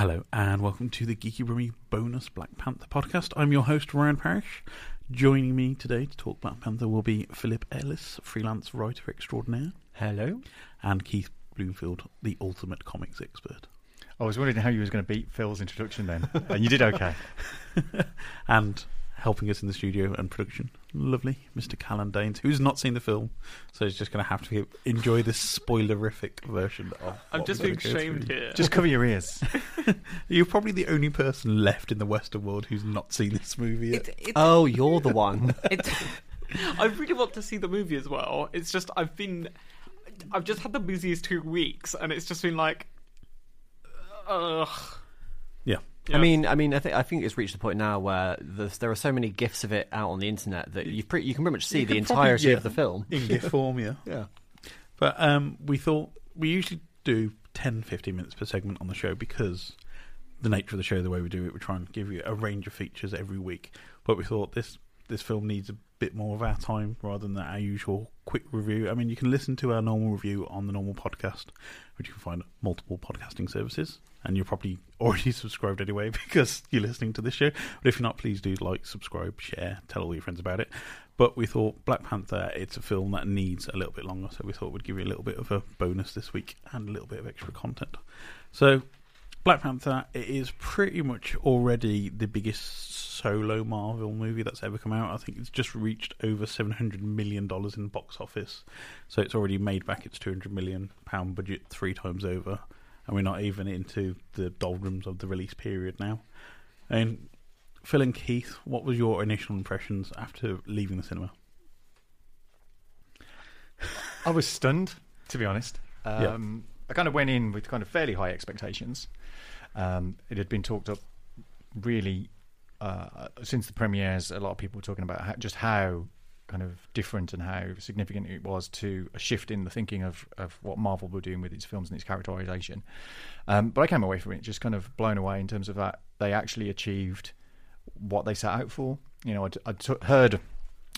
Hello, and welcome to the Geeky Brummy bonus Black Panther podcast. I'm your host, Ryan Parrish. Joining me today to talk Black Panther will be Philip Ellis, freelance writer extraordinaire, Hello. and Keith Bloomfield, the ultimate comics expert. I was wondering how you was going to beat Phil's introduction then, and you did okay. and helping us in the studio and production, lovely Mr. Callan Danes, who's not seen the film, so he's just going to have to enjoy this spoilerific version of. I'm what just we're being gonna go shamed through. here. Just cover your ears. You're probably the only person left in the Western world who's not seen this movie yet. It, it, Oh, you're the one. it, I really want to see the movie as well. It's just I've been, I've just had the busiest two weeks, and it's just been like, ugh. yeah. Yeah. I mean, I mean, I think I think it's reached the point now where there are so many gifs of it out on the internet that you pre- you can pretty much see You the could probably- entirety yeah. of the film. in gift form, yeah. Yeah. But um, we thought we usually do 10, 15 minutes per segment on the show because the nature of the show, the way we do it, we try and give you a range of features every week. But we thought this this film needs a bit more of our time rather than our usual quick review. I mean, you can listen to our normal review on the normal podcast, which you can find at multiple podcasting services. And you're probably already subscribed anyway because you're listening to this show. But if you're not, please do like, subscribe, share, tell all your friends about it. But we thought Black Panther, it's a film that needs a little bit longer, so we thought we'd give you a little bit of a bonus this week and a little bit of extra content. So, Black Panther it is pretty much already the biggest solo Marvel movie that's ever come out. I think it's just reached over seven hundred million dollars in box office, so it's already made back its two hundred million pound budget three times over, and we're not even into the doldrums of the release period now. And Phil and Keith, what was your initial impressions after leaving the cinema? I was stunned, to be honest. Yeah. Um, I kind of went in with kind of fairly high expectations. Um, it had been talked up really uh, since the premieres. A lot of people were talking about how, just how kind of different and how significant it was to a shift in the thinking of, of what Marvel were doing with its films and its characterization. Um, but I came away from it just kind of blown away in terms of that they actually achieved what they set out for. You know, I'd, I'd t- heard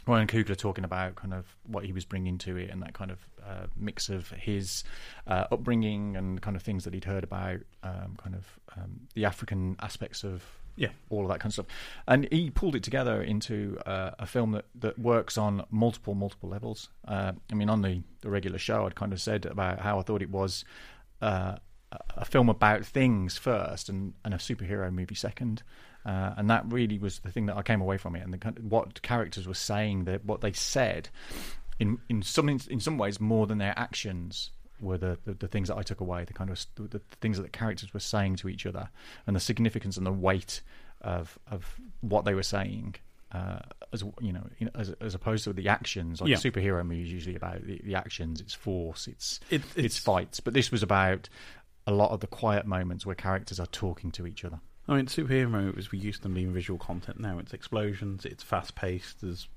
Ryan Coogler talking about kind of what he was bringing to it and that kind of uh, mix of his uh, upbringing and kind of things that he'd heard about, um, kind of um, the African aspects of Yeah. all of that kind of stuff. And he pulled it together into uh, a film that, that works on multiple, multiple levels. Uh, I mean, on the, the regular show, I'd kind of said about how I thought it was uh, a- film about things first and, and a superhero movie second. Uh, and that really was the thing that I came away from it, and the, what characters were saying, that what they said, in in some in some ways more than their actions were the, the, the things that I took away, the kind of the, the things that the characters were saying to each other, and the significance and the weight of of what they were saying. Uh, as you know, as as opposed to the actions, like Yeah. superhero movies usually about the, the actions, it's force, it's It, it's fights, but this was about a lot of the quiet moments where characters are talking to each other. I mean, superhero movies, we used to them being visual content. Now it's explosions, it's fast paced, there's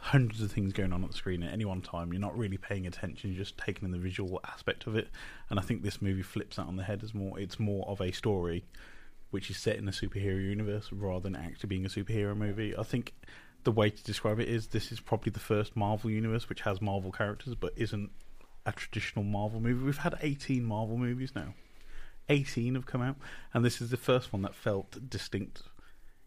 hundreds of things going on at the screen at any one time. You're not really paying attention, you're just taking in the visual aspect of it. And I think this movie flips that on the head as more, it's more of a story which is set in a superhero universe rather than actually being a superhero movie. I think the way to describe it is this is probably the first Marvel universe which has Marvel characters but isn't a traditional Marvel movie. We've had 18 Marvel movies now. 18 have come out, and this is the first one that felt distinct.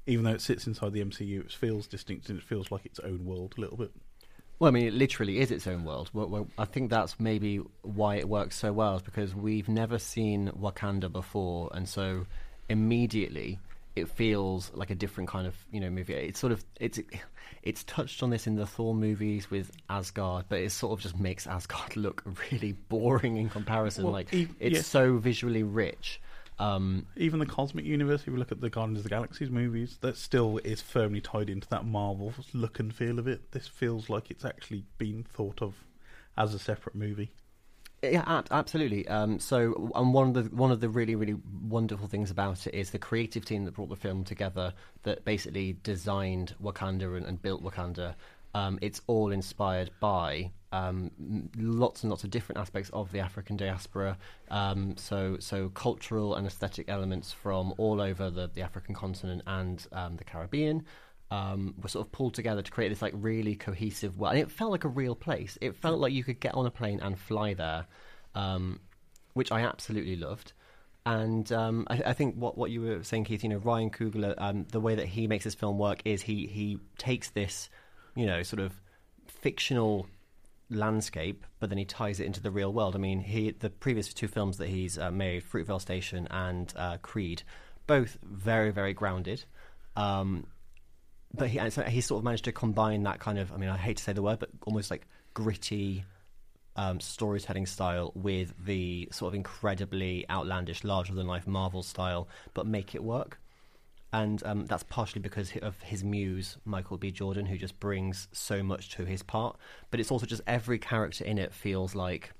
Even though it sits inside the MCU, it feels distinct and it feels like its own world a little bit. Well, I mean, it literally is its own world. Well, well, I think that's maybe why it works so well, is because we've never seen Wakanda before, and so immediately it feels like a different kind of you know movie. It's sort of it's it's touched on this in the Thor movies with Asgard, but it sort of just makes Asgard look really boring in comparison. Well, like e- it's yeah. so visually rich. Um, Even the cosmic universe, if you look at the Guardians of the Galaxies movies, that still is firmly tied into that Marvel look and feel of it. This feels like it's actually been thought of as a separate movie. Yeah, absolutely. Um, so, and one of the one of the really really wonderful things about it is the creative team that brought the film together, that basically designed Wakanda and, and built Wakanda. Um, it's all inspired by um, lots and lots of different aspects of the African diaspora. Um, so, so cultural and aesthetic elements from all over the, the African continent and um, the Caribbean um, were sort of pulled together to create this like really cohesive world. And it felt like a real place. It felt like you could get on a plane and fly there, um, which I absolutely loved. And um, I, I think what, what you were saying, Keith, you know, Ryan Coogler, the way that he makes this film work is he he takes this, you know, sort of fictional landscape, but then he ties it into the real world. I mean, he the previous two films that he's uh, made, Fruitvale Station and uh, Creed, both very very grounded. Um, but he he sort of managed to combine that kind of I mean I hate to say the word, but almost like gritty um, storytelling style with the sort of incredibly outlandish, larger than life Marvel style, but make it work. And um, that's partially because of his muse, Michael B. Jordan, who just brings so much to his part. But it's also just every character in it feels like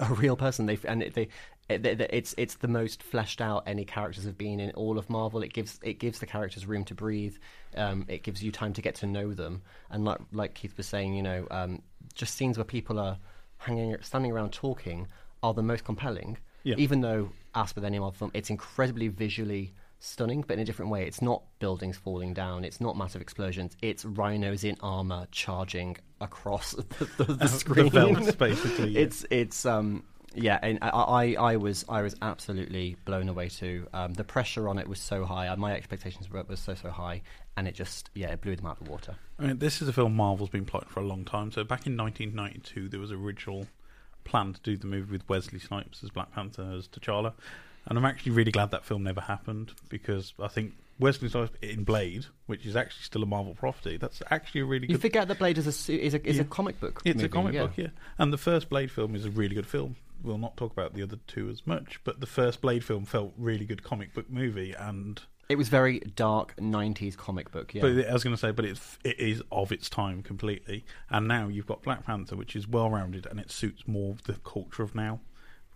a real person. They and it, they, it, it, it's it's the most fleshed out any characters have been in all of Marvel. It gives it gives the characters room to breathe. Um, it gives you time to get to know them. And like like Keith was saying, you know, um, just scenes where people are hanging, standing around talking are the most compelling. Yeah. Even though, as with any Marvel film, it's incredibly visually stunning, but in a different way. It's not buildings falling down. It's not massive explosions. It's rhinos in armor charging across the, the, the screen. The basically. yeah. It's it's um yeah, and I, I I was I was absolutely blown away too. Um, the pressure on it was so high. My expectations were was so so high, and it just yeah it blew them out of the water. I mean, this is a film Marvel's been plotting for a long time. So back in 1992, there was original plan to do the movie with Wesley Snipes as Black Panther as T'Challa, and I'm actually really glad that film never happened because I think Wesley Snipes in Blade, which is actually still a Marvel property, that's actually a really good... You forget that Blade is a is a is Yeah. a comic book. It's movie, a comic yeah. book, yeah. And the first Blade film is a really good film. We'll not talk about the other two as much, but the first Blade film felt really good comic book movie, and It was very dark '90s comic book. Yeah, But I was going to say, but it's it is of its time completely. And now you've got Black Panther, which is well rounded, and it suits more the culture of now,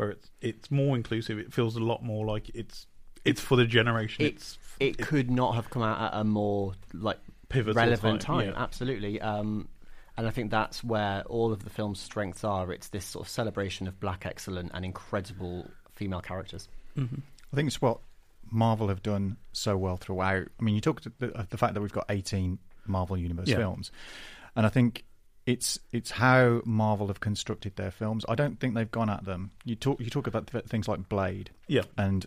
where it's it's more inclusive. It feels a lot more like it's it's for the generation. it, it's it could not have come out at a more like pivotal relevant time, time. yeah. Absolutely. Um, and I think that's where all of the film's strengths are. It's this sort of celebration of black excellence and incredible female characters. Mhm. I think it's what Marvel have done so well throughout. I mean, you talked the, the fact that we've got 18 Marvel Universe Yeah. films, and I think it's it's how Marvel have constructed their films. I don't think they've gone at them. You talk you talk about th- things like Blade Yeah, and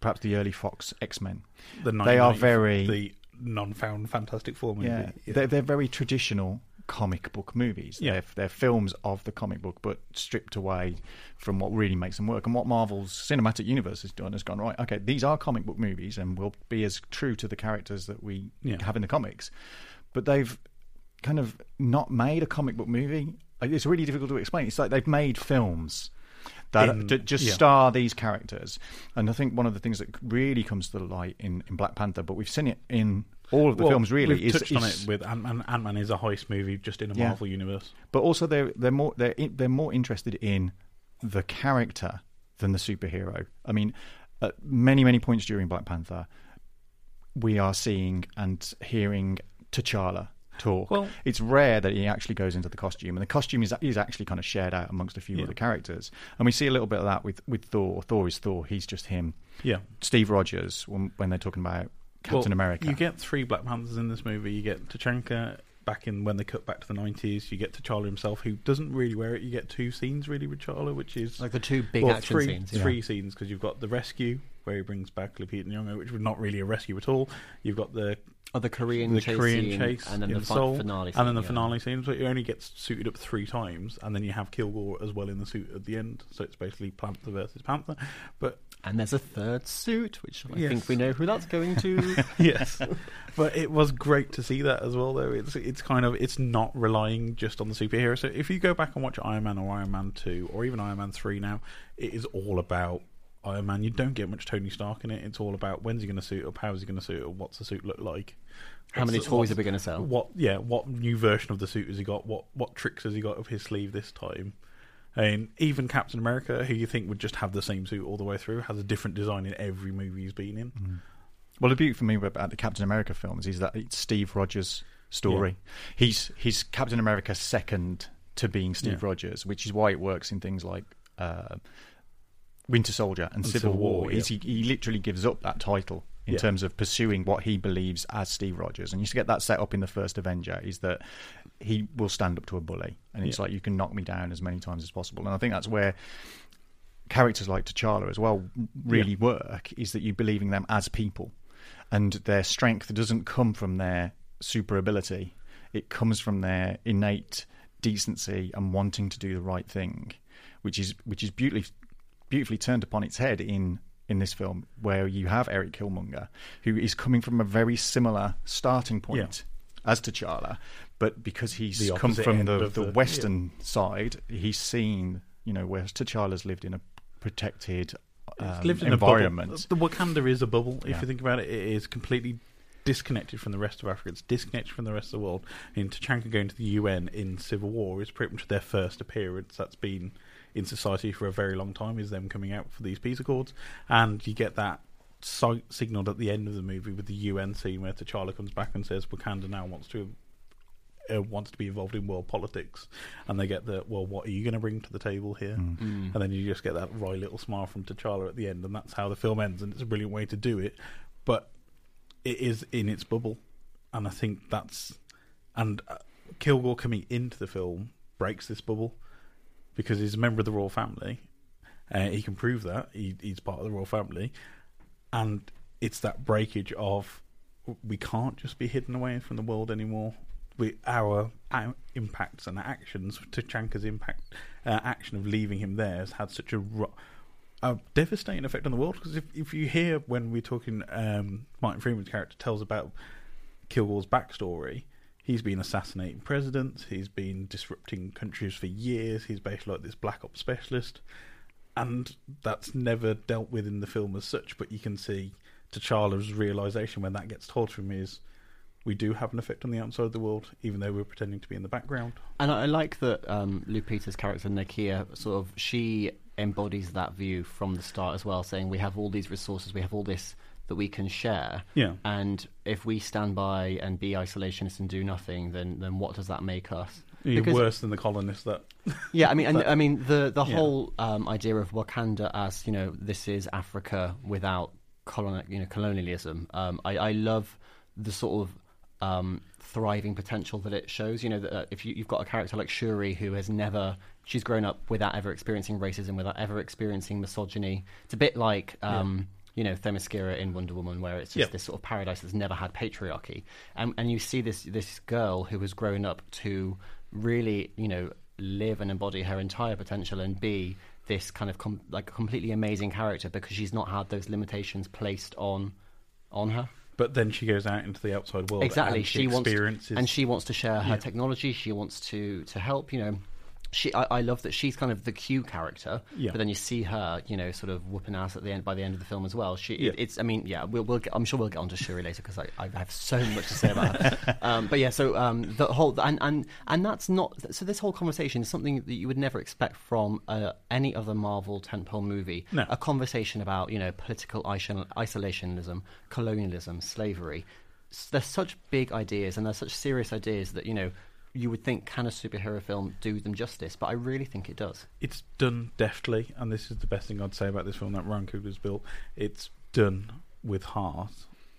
perhaps the early Fox X Men. the They are very- the non-found Fantastic Four movie. Yeah, They're, they're very traditional comic book movies. Yeah. They're, they're films of the comic book, but stripped away from what really makes them work. And what Marvel's cinematic universe has done has gone right. Okay, these are comic book movies, and will be as true to the characters that we Yeah. have in the comics. But they've kind of not made a comic book movie. It's really difficult to explain. It's like they've made films. That, In- just yeah. star these characters, and I think one of the things that really comes to the light in, in Black Panther, but we've seen it in all of the Well, films really, we've is, touched on it with Ant Man. Ant Man is a heist movie just in a Yeah. Marvel universe. but also they're they're more they're in, they're more interested in the character than the superhero. I mean, at many many points during Black Panther, we are seeing and hearing T'Challa talk. Well- it's rare that he actually goes into the costume, and the costume is is actually kind of shared out amongst a few Yeah. other characters. And we see a little bit of that with with Thor. Thor is Thor; he's just him. Yeah, Steve Rogers when when they're talking about Captain Well, America. You get three Black Panthers in this movie. You get T'Chaka back in when they cut back to the nineties. You get to T'Challa himself, who doesn't really wear it. You get two scenes really with T'Challa, which is Like the two big well, action three, scenes. yeah. Three scenes because you've got the rescue where he brings back Lupita Nyong'o, which was not really a rescue at all. You've got the Oh, the Korean the chase Korean scene, chase and then in the Seoul, finale, and then the scene, yeah. finale scenes. But he only gets suited up three times, and then you have Kilgore as well in the suit at the end. So it's basically Panther versus Panther. But And there's a third suit, which I Yes. think we know who that's going to. yes, but it was great to see that as well. Though it's it's kind of it's not relying just on the superhero. So if you go back and watch Iron Man or Iron Man two or even Iron Man three now, it is all about Iron Man. You don't get much Tony Stark in it. It's all about when's he going to suit up, how's he going to suit up, what's the suit look like, How many toys are we going to sell? What yeah, what new version of the suit has he got? What what tricks has he got up his sleeve this time? And even Captain America, who you think would just have the same suit all the way through, has a different design in every movie he's been in. Well, the beauty for me about the Captain America films is that it's Steve Rogers' story. He's he's Captain America second to being Steve Yeah. Rogers, which is why it works in things like uh, Winter Soldier and, And Civil, Civil War. War, He's- he, he literally gives up that title in Yeah. terms of pursuing what he believes as Steve Rogers. And you get that set up in the first Avenger is that he will stand up to a bully, and it's Yeah. like you can knock me down as many times as possible. And I think that's where characters like T'Challa as well really Yeah. work is that you believe in them as people, and their strength doesn't come from their super ability; it comes from their innate decency and wanting to do the right thing, which is which is beautifully beautifully turned upon its head in in this film, where you have Eric Killmonger, who is coming from a very similar starting point as T'Challa, but because he's come from the, the the- western side, he's seen you know where T'Challa's lived in a protected um, lived in environment. The Wakanda is a bubble. If Yeah. you think about it, it is completely disconnected from the rest of Africa. It's disconnected from the rest of the world. In T'Chaka going to the UN in Civil War is pretty much their first appearance. That's been in society for a very long time. Is them coming out for these peace accords, and you get that si- signaled at the end of the movie with the UN scene where T'Challa comes back and says Wakanda now wants to. Uh, wants to be involved in world politics, and they get the well. What are you going to bring to the table here? Mm. Mm. and then you just get that wry little smile from T'Challa at the end, and that's how the film ends. And it's a brilliant way to do it, but it is in its bubble, and I think that's and uh, Kilgore coming into the film breaks this bubble because he's a member of the royal family. Uh, he can prove that he, he's part of the royal family, and it's that breakage of we can't just be hidden away from the world anymore. We, our, our impacts and actions, T'Chaka's impact uh, action of leaving him there has had such a, a devastating effect on the world. Because if, if you hear when we're talking, um, Martin Freeman's character tells about Kilgore's backstory, he's been assassinating presidents, he's been disrupting countries for years, he's basically like this black ops specialist, and that's never dealt with in the film as such. But you can see T'Challa's realization when that gets told to him is. We do have an effect on the outside of the world, even though we're pretending to be in the background. And I like that um, Lupita's character Nakia sort of she embodies that view from the start as well, saying we have all these resources, we have all this that we can share, Yeah. and if we stand by and be isolationists and do nothing, then then what does that make us? You're Because- worse than the colonists that Yeah, I mean, and, But- I mean the the Yeah. whole um, idea of Wakanda as you know this is Africa without colon you know colonialism. Um, I, I love the sort of um, thriving potential that it shows. You know, that uh, if you, you've got a character like Shuri who has never she's grown up without ever experiencing racism, without ever experiencing misogyny. It's a bit like. Um, You know, Themyscira in Wonder Woman, where it's just Yeah. this sort of paradise that's never had patriarchy, and and you see this this girl who has grown up to really, you know, live and embody her entire potential and be this kind of com- like completely amazing character because she's not had those limitations placed on on her. But then she goes out into the outside world. exactly, and she, she wants experiences. and she wants to share her Yeah. technology. She wants to to help. You know, she I, I love that she's kind of the Q character. Yeah. But then you see her, you know, sort of whooping ass at the end by the end of the film as well. She Yeah. it, it's I mean yeah we'll, we'll get, I'm sure we'll get onto Shuri later because I, I have so much to say about her. um, but yeah, so um, the whole and and and that's not so this whole conversation is something that you would never expect from uh, any other Marvel tentpole movie. No. A conversation about you know political isolationism, colonialism, slavery. S- They're such big ideas and they're such serious ideas that you know you would think can a superhero film do them justice, but I really think it does. it's done deftly, and this is the best thing I'd say about this film that Ryan Coogler's built. It's done with heart,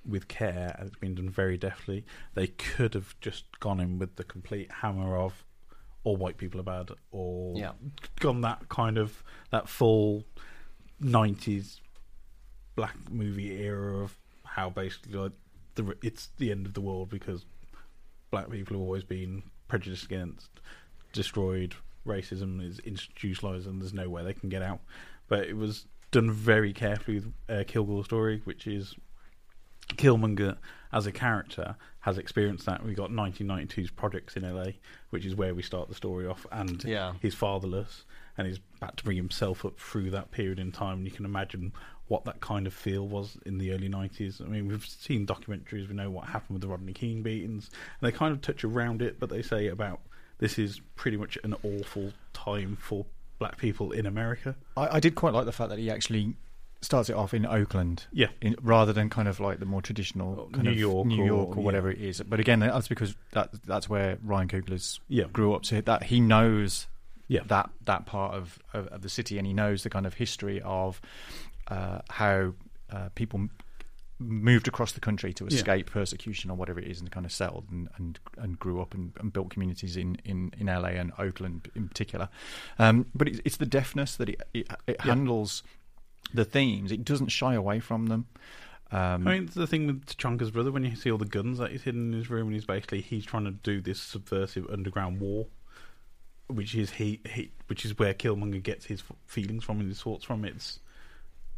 with care, and it's been done very deftly. They could have just gone in with the complete hammer of all white people are bad, or Yeah. gone that kind of that full '90s black movie era of how basically like the it's the end of the world because black people have always been prejudiced against, destroyed. Racism is institutionalized, and there's no way they can get out. But it was done very carefully with uh, Kilgore's story, which is Killmonger as a character has experienced that. We got 1992's projects in LA, which is where we start the story off, and Yeah. he's fatherless, and he's about to bring himself up through that period in time. And you can imagine what that kind of feel was in the early 90s. I mean, we've seen documentaries, we know what happened with the Rodney King beatings, and they kind of touch around it, but they say about this is pretty much an awful time for black people in America. I, I did quite like the fact that he actually starts it off in Oakland, Yeah. in, rather than kind of like the more traditional kind New of York New or- York or, yeah. whatever it is. But again, that's because that that's where Ryan Coogler's Yeah. grew up. So that he knows Yeah. that that part of, of, of the city, and he knows the kind of history of uh, how uh, people moved across the country to Yeah. escape persecution or whatever it is, and kind of settled and and, and grew up and, and built communities in, in, in LA and Oakland in particular. Um, but it's, it's the deftness that it it, it Yeah. handles the themes. It doesn't shy away from them. Um, I mean, the thing with T'Chaka's brother when you see all the guns that he's hidden in his room, and he's basically he's trying to do this subversive underground war, which is he, he which is where Killmonger gets his feelings from and his thoughts from. It's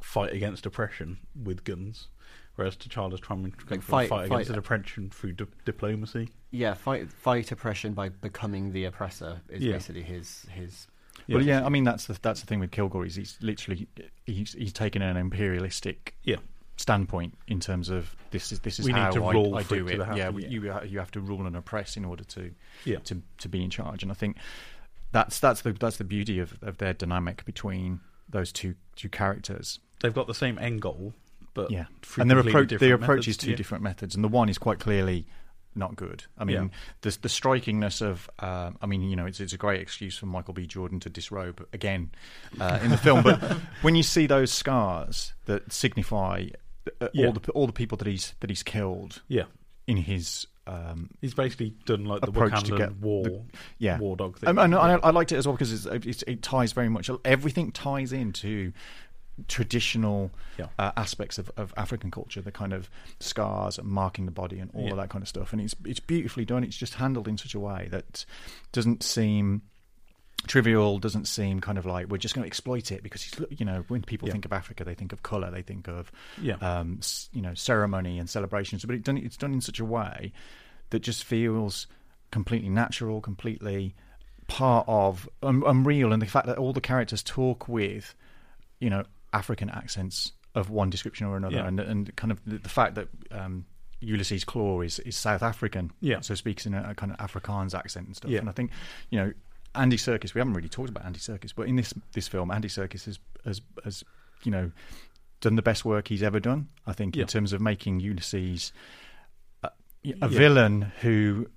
fight against oppression with guns, whereas T'Challa's trying to Like fight, fight- against fight- oppression through di- diplomacy. Yeah, fight fight oppression by becoming the oppressor is Yeah. basically his his. Well, yeah, I mean that's the that's the thing with Kilgore is he's literally he's he's taken an imperialistic Yeah. standpoint in terms of this is this is We need how to I, rule I for do it it. to yeah, yeah. you you have to rule and oppress in order to Yeah. to to be in charge. And I think that's that's the that's the beauty of, of their dynamic between those two two characters. They've got the same end goal, but Yeah, and their approach their approach is two Yeah. different methods, and the one is quite clearly not good. I mean, Yeah. the the strikingness of, uh, I mean, you know, it's it's a great excuse for Michael B. Jordan to disrobe again uh, in the film. But when you see those scars that signify uh, Yeah. all the all the people that he's that he's killed Yeah, in his, um, he's basically done like the Approach to get war, the- yeah, war dog thing. and, and I, I liked it as well because it's, it's, it ties very much. Everything ties into traditional Yeah. uh, aspects of, of African culture, the kind of scars and marking the body and all Yeah. of that kind of stuff. And it's it's beautifully done. It's just handled in such a way that doesn't seem trivial. Doesn't seem kind of like we're just going to exploit it because you know when people Yeah. think of Africa, they think of color, they think of yeah, um, you know ceremony and celebrations, but it done, it's done in such a way that just feels completely natural, completely part of um, unreal, and the fact that all the characters talk with you know African accents of one description or another, Yeah. and and kind of the, the fact that. Um, Ulysses Klaue is, is South African, Yeah. so speaks in a, a kind of Afrikaans accent and stuff. Yeah. And I think, you know, Andy Serkis. We haven't really talked about Andy Serkis, but in this this film, Andy Serkis has has, has you know done the best work he's ever done. I think Yeah. in terms of making Ulysses a, a Yeah. villain who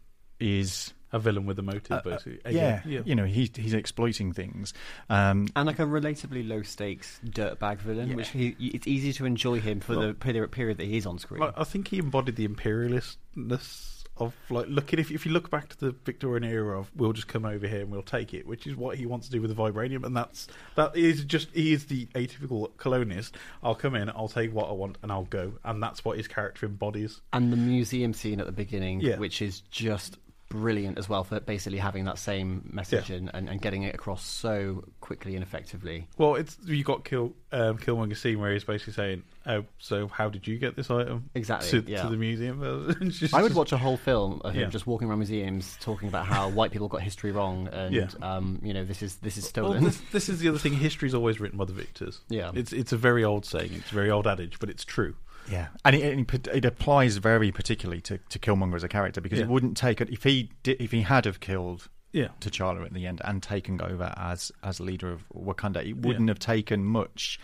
is a villain with a motive, uh, uh, yeah, yeah, you know he's he's exploiting things. Um, And like a relatively low stakes dirtbag villain, Yeah. which he, it's easy to enjoy him for Well- the period, period that he's on screen. Like, I think he embodied the imperialistness of like looking. If if you look back to the Victorian era of we'll just come over here and we'll take it, which is what he wants to do with the vibranium, and that's that is just he is the atypical colonist. I'll come in, I'll take what I want, and I'll go, and that's what his character embodies. and the museum scene at the beginning, Yeah. which is just brilliant as well for basically having that same message Yeah. and, and, and getting it across so quickly and effectively. Well, it's you got Kill um, Killmonger scene where he's basically saying, "Oh, so how did you get this item Exactly, to, yeah. to the museum?" Just- I would watch a whole film of him Yeah. just walking around museums talking about how white people got history wrong and um, you know this is this is Well, stolen. this, this is the other thing. History's always written by the victors. Yeah. it's it's a very old saying. It's a very old adage, but it's true. Yeah, and it, it, it applies very particularly to, to Killmonger as a character because Yeah. it wouldn't take it if he did, if he had have killed Yeah, T'Challa at the end and taken over as as leader of Wakanda, it wouldn't have taken much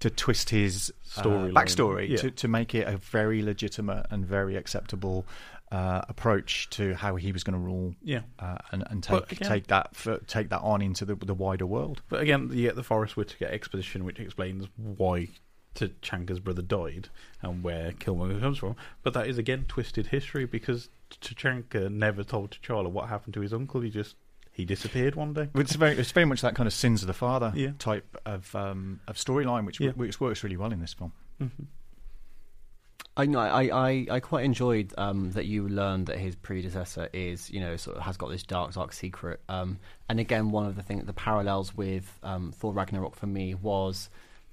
to twist his Storyline, uh, backstory yeah. to to make it a very legitimate and very acceptable uh, approach to how he was going to rule. yeah. Uh, and and take again- take that for, take that on into the the wider world. But again, you get the Forrest Whitaker exposition, which explains why T'Chaka's brother died and where Killmonger comes from. But that is again twisted history because T'Chanka never told T'Challa what happened to his uncle. He just he disappeared one day. It's very it's very much that kind of sins of the father Yeah. type of um, of storyline, which Yeah. which works really well in this film. hmm I know. I, I, I quite enjoyed um, that you learned that his predecessor is, you know, sort of has got this dark, dark secret. Um, and again, one of the things, the parallels with um, Thor Ragnarok for me was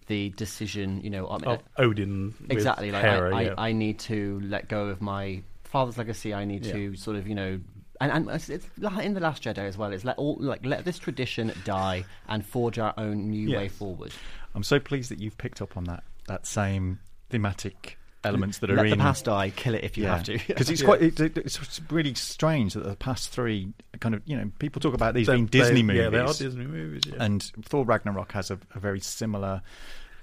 the decision, you know, I mean, Oh, Odin. with exactly. Like Hela, I, yeah. I, I need to let go of my father's legacy. I need to sort of, you know. And, and it's, it's in the Last Jedi as well. It's let all like let this tradition die and forge our own new Yes. way forward. I'm so pleased that you've picked up on that that same thematic elements that are Let in the past die. Kill it if you have to. because it's Yeah. quite it, it- it's really strange that the past three kind of you know people talk about these They- being Disney they- movies Yeah, they are Disney movies. Yeah. and Thor Ragnarok has a, a very similar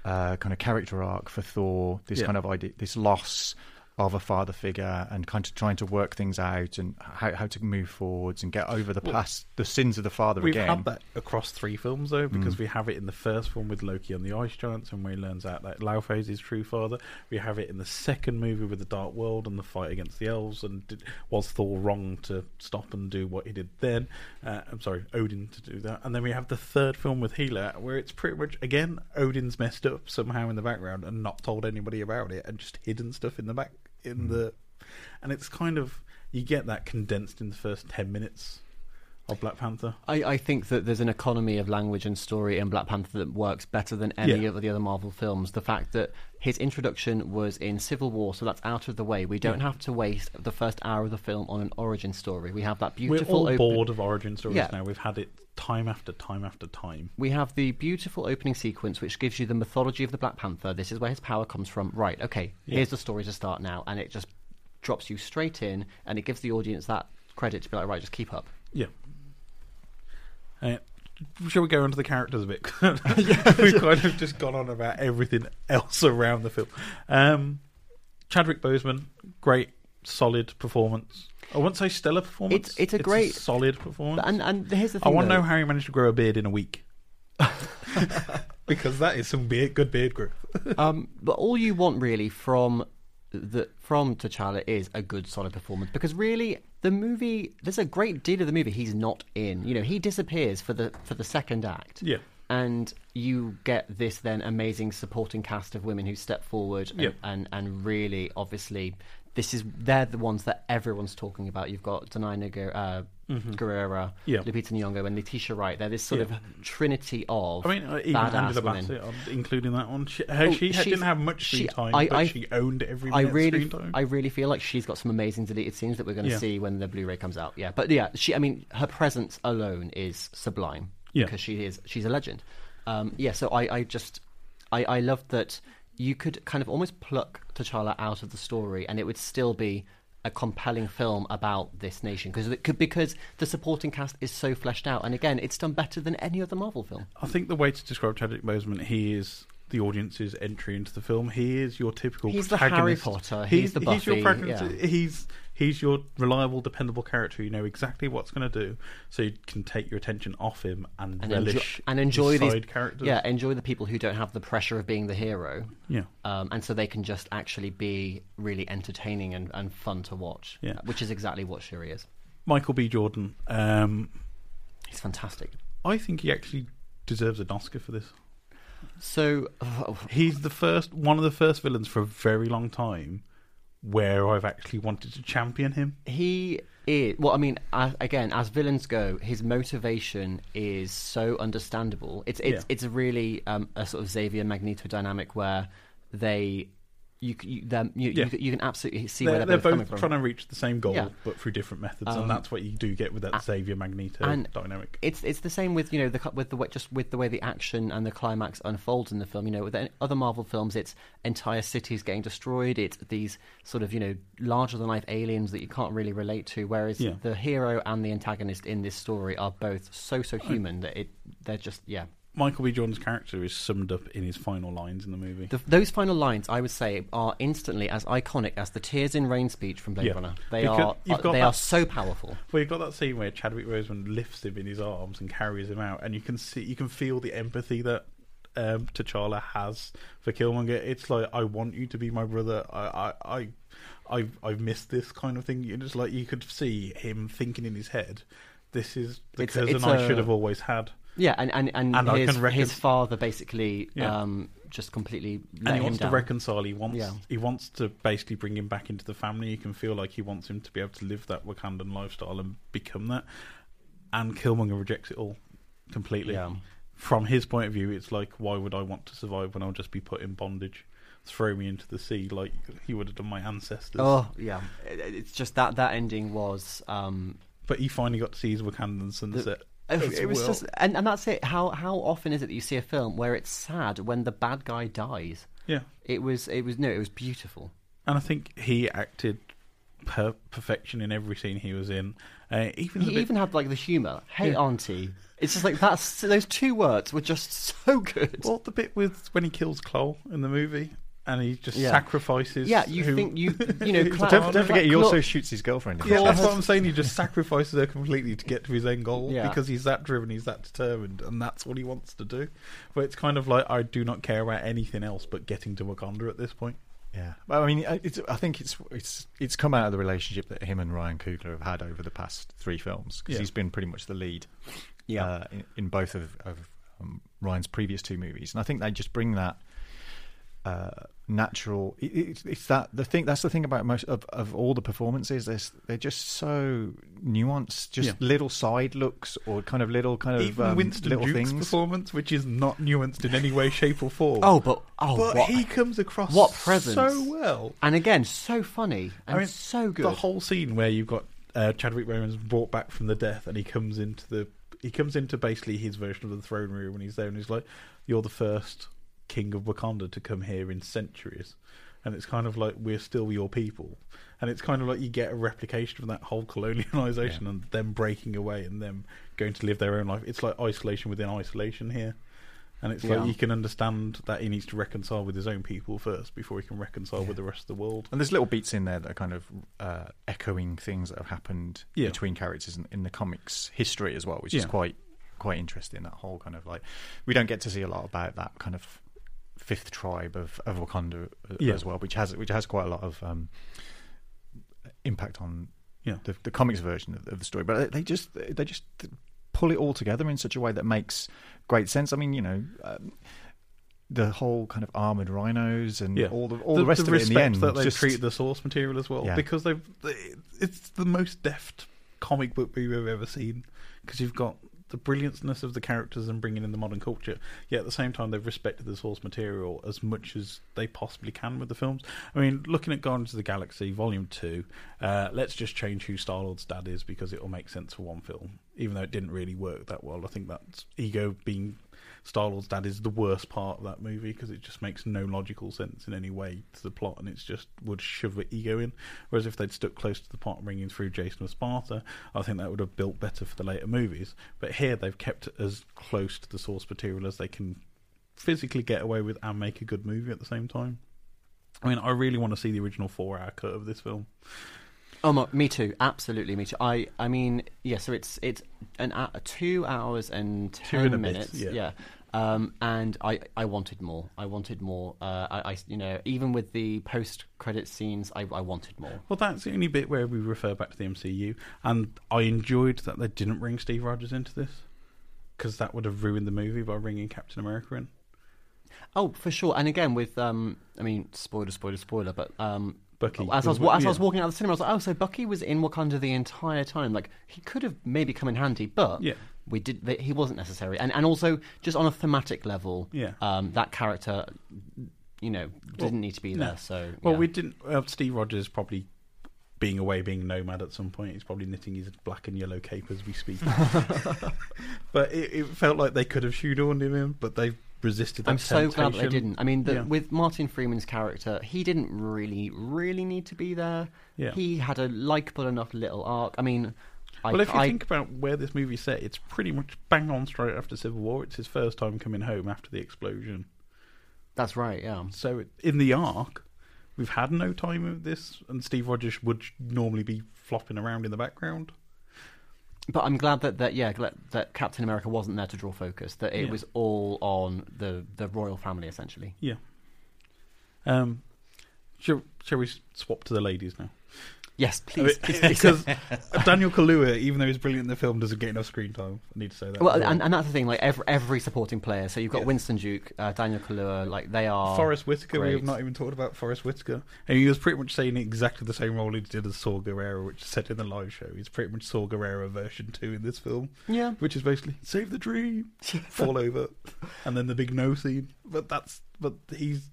uh, kind of character arc for Thor. This Yeah. kind of idea, this loss of a father figure and kind of trying to work things out and how, how to move forwards and get over the Well, past, the sins of the father We've again. had that across three films though, because Mm. we have it in the first one with Loki and the Ice Giants, and where he learns out that Laufey is his true father. We have it in the second movie with the Dark World and the fight against the elves, and did, was Thor wrong to stop and do what he did then? Uh, I'm sorry, Odin to do that. And then we have the third film with Hela, where it's pretty much again Odin's messed up somehow in the background and not told anybody about it, and just hidden stuff in the back in Mm. the, and it's kind of you get that condensed in the first ten minutes of Black Panther. I, I think that there's an economy of language and story in Black Panther that works better than any Yeah. of the other Marvel films. The fact that his introduction was in Civil War, so that's out of the way. We don't Yeah. have to waste the first hour of the film on an origin story. We have that beautiful We're all open- bored of origin stories Yeah. now. We've had it time after time after time. We have the beautiful opening sequence, which gives you the mythology of the Black Panther. This is where his power comes from. Right, okay, Yeah. here's the story to start now. And it just drops you straight in, and it gives the audience that credit to be like, right, just keep up. Yeah. Uh, shall we go on to the characters a bit? We've kind of just gone on about everything else around the film. Um, Chadwick Boseman, great, solid performance. I wouldn't say stellar performance. It's- it's a great- solid performance. And, and here's the thing. I want to know how he managed to grow a beard in a week. because that is some beard, good beard growth. um, but all you want really from the from T'Challa is a good solid performance because really the movie there's a great deal of the movie he's not in. You know, he disappears for the for the second act. Yeah. And you get this then amazing supporting cast of women who step forward and, Yeah. and, and really obviously this is they're the ones that everyone's talking about. You've got Danai Guer- uh, Guerrera, Mm-hmm. Yeah. Lupita Nyong'o, and Letitia Wright. They're this sort Yeah. of trinity of I mean, uh, even Angela women. Bassett, including that one. She, her, Oh, she didn't have much screen she- time, I- but I- she owned every I of really, screen time. I really feel like she's got some amazing deleted scenes that we're going to Yeah. see when the Blu-ray comes out. Yeah, but yeah, she. I mean, her presence alone is sublime. Yeah. because she is. She's a legend. Um, yeah, so I, I just, I, I love that you could kind of almost pluck T'Challa out of the story, and it would still be a compelling film about this nation because it could because the supporting cast is so fleshed out, and again, it's done better than any other Marvel film. I think the way to describe Chadwick Boseman, he is the audience's entry into the film. He is your typical. He's the Harry. Potter, He's, he's the He's your Buffy, protagonist. yeah. He's he's your reliable, dependable character. You know exactly what's going to do, so you can take your attention off him and, And relish enjoy, and enjoy the these side characters. Yeah, enjoy the people who don't have the pressure of being the hero. yeah. um, and so they can just actually be really entertaining and, and fun to watch. Yeah. which is exactly what Shuri is. Michael B. Jordan. Um, He's fantastic. I think he actually deserves an Oscar for this. So, He's the first, one of the first villains for a very long time, where I've actually wanted to champion him. he is. Well, I mean, as, again, as villains go, his motivation is so understandable. It's it's Yeah. it's really um, a sort of Xavier Magneto dynamic where they. You, you, you, Yeah. you, you can absolutely see where They're, they're, they're both, both coming from. trying to reach the same goal, Yeah. but through different methods, Um, and that's what you do get with that Xavier Magneto and dynamic. It's it's the same with you know the with the just with the way the action and the climax unfolds in the film. You know, with other Marvel films, it's entire cities getting destroyed. It's these sort of you know larger than life aliens that you can't really relate to. Whereas Yeah. the hero and the antagonist in this story are both so so human that it they're just yeah. Michael B. Jordan's character is summed up in his final lines in the movie. The, those final lines, I would say, are instantly as iconic as the "Tears in Rain" speech from Blade Yeah. Runner. They Because are you've uh, got they that- are so powerful. Well, you've got that scene where Chadwick Boseman lifts him in his arms and carries him out, and you can see, you can feel the empathy that um, T'Challa has for Killmonger. It's like, I want you to be my brother. I, I, I, I've, I've missed this kind of thing. You just like you could see him thinking in his head, "This is the It's- cousin it's I a- should have always had." Yeah, and and, and, And his, his father basically Yeah. um, just completely let and he wants down. to reconcile. He wants Yeah. he wants to basically bring him back into the family. He can feel like he wants him to be able to live that Wakandan lifestyle and become that. And Killmonger rejects it all completely. Yeah. From his point of view, it's like, why would I want to survive when I'll just be put in bondage? Throw me into the sea like he would have done my ancestors. Oh yeah, it's just that that ending was. Um, But he finally got to see his Wakandan sunset. As it was well. just, and, and that's it. How how often is it that you see a film where it's sad when the bad guy dies? yeah. It was it was no, it was beautiful. And I think he acted per- perfection in every scene he was in. Uh, even He bit- even had like the humor. Hey, Yeah. auntie. It's just like that's those two words were just so good. Well, the bit with when he kills Cole in the movie, and he just Yeah. sacrifices. Yeah, you who- think you you know? Cla- Don't, don't forget, he Cla- also shoots his girlfriend. in the Yeah, that's has- what I'm saying. He just sacrifices her completely to get to his end goal Yeah. because he's that driven, he's that determined, and that's what he wants to do. But it's kind of like I do not care about anything else but getting to Wakanda at this point. Yeah, well, I mean, I- it's, I think it's it's it's come out of the relationship that him and Ryan Coogler have had over the past three films because Yeah. he's been pretty much the lead, Yeah. uh, in, in both of, of um, Ryan's previous two movies, and I think they just bring that uh, natural. It, it, it's that the thing. That's the thing about most of, of all the performances. They're, they're just so nuanced. Just Yeah. little side looks or kind of little kind of Even um, Winston little Duke's things. performance, which is not nuanced in any way, shape, or form. Oh, but oh, but what? he comes across what presence. so well. and again, so funny and I mean, so good. The whole scene where you've got uh, Chadwick Boseman's brought back from the death, and he comes into the he comes into basically his version of the throne room, and he's there, and he's like, "You're the first king of Wakanda to come here in centuries." And it's kind of like we're still your people, and it's kind of like you get a replication of that whole colonialization Yeah. and them breaking away and them going to live their own life. It's like isolation within isolation here, and it's Yeah. like you can understand that he needs to reconcile with his own people first before he can reconcile with the rest of the world. And there's little beats in there that are kind of uh, echoing things that have happened Yeah. between characters in, in the comics history as well, which is quite quite interesting. That whole kind of like we don't get to see a lot about that kind of fifth tribe of, of Wakanda uh, Yeah. as well, which has which has quite a lot of um, impact on Yeah. the, the comics version of, of the story. But they just they just pull it all together in such a way that makes great sense. I mean, you know. Um, the whole kind of armored rhinos and Yeah. all the all the, rest of it in the end that they just treat the source material as well because they've they, it's the most deft comic book movie I've ever seen because you've got the brilliantness of the characters and bringing in the modern culture yet at the same time they've respected the source material as much as they possibly can with the films. I mean looking at Guardians of the Galaxy Volume 2 uh, let's just change who Star-Lord's dad is because it will make sense for one film even though it didn't really work that well. I think that's ego being Star Lord's dad is the worst part of that movie because it just makes no logical sense in any way to the plot, and it's just would shove the ego in. Whereas if they'd stuck close to the plot, bringing through J'son of Sparta, I think that would have built better for the later movies. But here they've kept as close to the source material as they can physically get away with and make a good movie at the same time. I mean, I really want to see the original four-hour cut of this film. Oh, my, me too. Absolutely, me too. I, I mean, yeah. So it's it's an two hours and Two ten and a bit, minutes. yeah. Um, and I, I wanted more. I wanted more. Uh, I, I, you know, even with the post-credit scenes, I, I wanted more. Well, that's the only bit where we refer back to the MCU, and I enjoyed that they didn't bring Steve Rogers into this because that would have ruined the movie by bringing Captain America in. Oh, for sure. And again, with um, I mean, spoiler, spoiler, spoiler. But um, Bucky as I was as I was walking out of the cinema, I was like, oh, so Bucky was in Wakanda the entire time. Like he could have maybe come in handy, but Yeah. we did. He wasn't necessary. And and also just on a thematic level, Yeah. um, that character, you know, didn't Well, need to be no. there. So Well, yeah. we didn't. Uh, Steve Rogers probably being away, being nomad at some point. He's probably knitting his black and yellow cape as we speak. but it, it felt like they could have shoehorned him in, but they resisted. That I'm so glad they didn't. I mean, the, Yeah. with Martin Freeman's character, he didn't really, really need to be there. Yeah. He had a likable enough little arc. I mean, I, Well, if you I, think about where this movie's set, it's pretty much bang on straight after Civil War. It's his first time coming home after the explosion. that's right. Yeah. So it- in the arc, we've had no time of this, and Steve Rogers would normally be flopping around in the background. But I'm glad that, that yeah that Captain America wasn't there to draw focus. That it Yeah. was all on the the royal family essentially. Yeah. Um, shall, shall we swap to the ladies now? Yes, please. mean, please, please. because Daniel Kaluuya, even though he's brilliant in the film, doesn't get enough screen time. I need to say that. well, and, and that's the thing. Like every every supporting player. So you've got Yeah. Winston Duke, uh, Daniel Kaluuya. Like they are. Forrest Whitaker, we have not even talked about Forrest Whitaker. And he was pretty much saying exactly the same role he did as Saw Gerrera, which is set in the live show. He's pretty much Saw Gerrera version 2 in this film, Yeah. which is basically save the dream, fall over, and then the big no scene. But that's but he's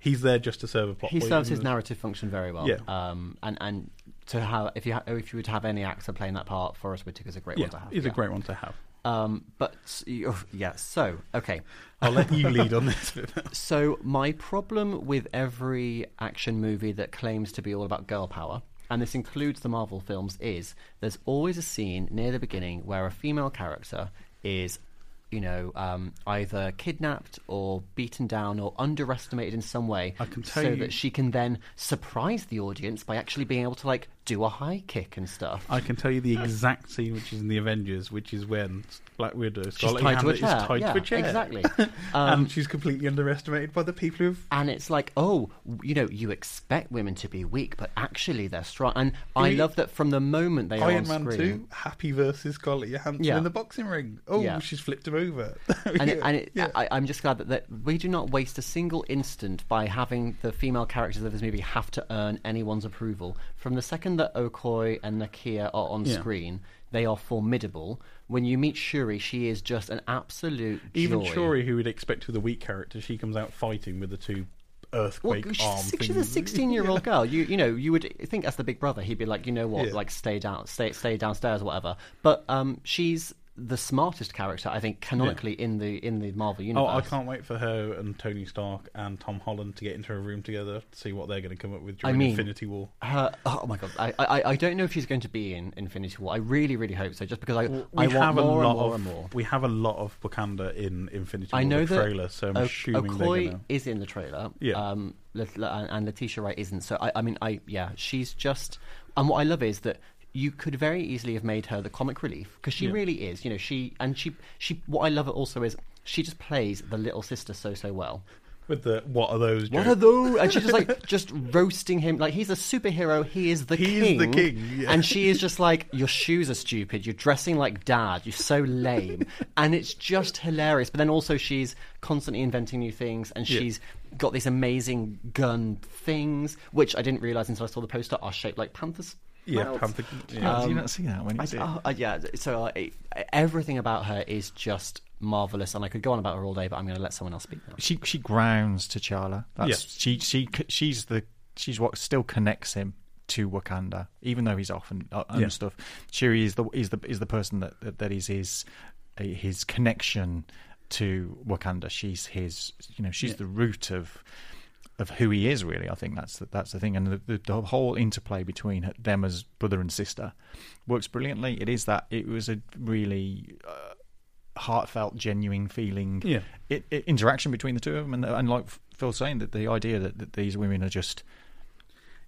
he's there just to serve a plot. He serves his narrative function very well. Yeah. Um. And and to have if you ha- if you would have any actor playing that part, Forrest Whitaker's a great Yeah, one to have. he's yeah. a great one to have. Um. But oh, yeah. So okay. I'll let you lead on this. So my problem with every action movie that claims to be all about girl power, and this includes the Marvel films, is there's always a scene near the beginning where a female character is you know, um, either kidnapped or beaten down or underestimated in some way, I can tell so you- that she can then surprise the audience by actually being able to like do a high kick and stuff. I can tell you the exact scene which is in the Avengers, which is when Black Widow She's Scarlett tied to a chair. is tied yeah, to a chair, exactly. Um, and she's completely underestimated by the people who've. and it's like, oh, you know, you expect women to be weak, but actually they're strong. And I We- love that from the moment they are Iron on Man screen. Two, Happy versus Scarlett Johansson Yeah. in the boxing ring. Oh, Yeah. she's flipped him over. and, it, and it. I, I'm just glad that, that we do not waste a single instant by having the female characters of this movie have to earn anyone's approval. From the second that Okoye and Nakia are on screen, they are formidable. When you meet Shuri, she is just an absolute Even joy. Shuri, who would expect with a weak character, she comes out fighting with the two Well, earthquake she's, arm six- she's a sixteen-year-old girl. You you know you would think as the big brother, he'd be like, you know what, Yeah. like stay down, stay stay downstairs or whatever. But um, she's the smartest character, I think, canonically in the in the Marvel universe. Oh. I can't wait for her and Tony Stark and Tom Holland to get into a room together to see what they're going to come up with I during mean- Infinity War. Her, oh my god! I, I I don't know if she's going to be in Infinity War. I really really hope so. Just because I We I want have a more lot and more of and more. we have a lot of Wakanda in Infinity War I know the trailer, so I'm O- assuming they're Okoye going to. is in the trailer. Yeah. Um, and Letitia Wright isn't. So I, I mean, I yeah, she's just. And what I love is that you could very easily have made her the comic relief because she Yeah. really is. You know, she and she she. What I love it also is she just plays the little sister so so well. With the what are those? What are those? And she's just like just roasting him. Like he's a superhero. He is the He king. He is the king, yeah. And she is just like, your shoes are stupid. You're dressing like dad. You're so lame. and it's just hilarious. But then also she's constantly inventing new things, and Yeah. she's got these amazing gun things, which I didn't realize until I saw the poster are shaped like panthers. Yeah, mouths. Panther. Yeah. did you Um, not see that when you I, see it? oh, uh, yeah, so uh, it, everything about her is just marvelous, and I could go on about her all day, but I'm going to let someone else speak now. she she grounds T'Challa. That's Yeah. she she she's the she's what still connects him to Wakanda, even though he's off and, uh, and Yeah. stuff. Shuri is the is the is the person that that, that is his his connection to Wakanda. She's his you know she's Yeah. the root of of who he is. Really, I think that's the, that's the thing, and the, the, the whole interplay between them as brother and sister works brilliantly. It is that it was a really. Uh, heartfelt genuine feeling Yeah. it, it, interaction between the two of them, and, and like Phil saying that the idea that, that these women are just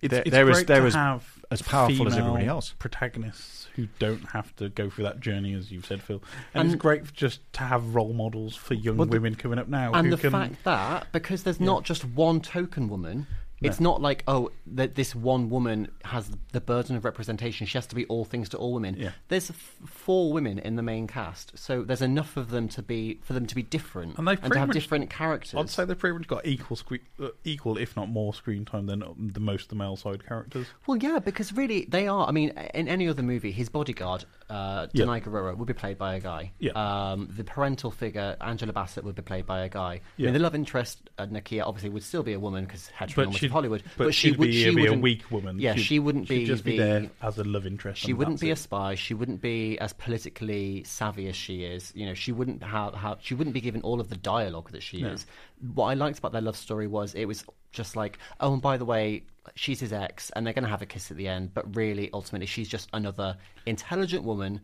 It's, They're- it's they're as- great they're to as- have as powerful as everybody else. Protagonists who don't have to go through that journey, as you've said, Phil. And, And- it's great just to have role models for young Well, women coming up now. and who the can, fact that because there's not just one token woman it's not like oh that this one woman has the burden of representation she has to be all things to all women Yeah. there's f- four women in the main cast so there's enough of them to be for them to be different And they've to pretty have much- different characters I'd say they've pretty much got equal, screen, uh, equal, if not more, screen time than um, the most of the male side characters. Well, yeah, because really they are. I mean, in any other movie, his bodyguard, uh, Yeah. Danai Gurira, would be played by a guy. Yeah. Um, the parental figure, Angela Bassett, would be played by a guy. I Yeah. mean, the love interest, uh, Nakia, obviously would still be a woman because she'd, Hollywood. but, she she'd be, she be a wouldn't- weak woman. Yeah, She'd- she wouldn't she'd be just be the- there as a love interest. She wouldn't that's be a spy. She wouldn't be as politically savvy as she is. You know, she wouldn't have. have she wouldn't be given all of the dialogue that she No. is. What I liked about their love story was it was just like, oh, and by the way, she's his ex, and they're going to have a kiss at the end. But really, ultimately, she's just another intelligent woman,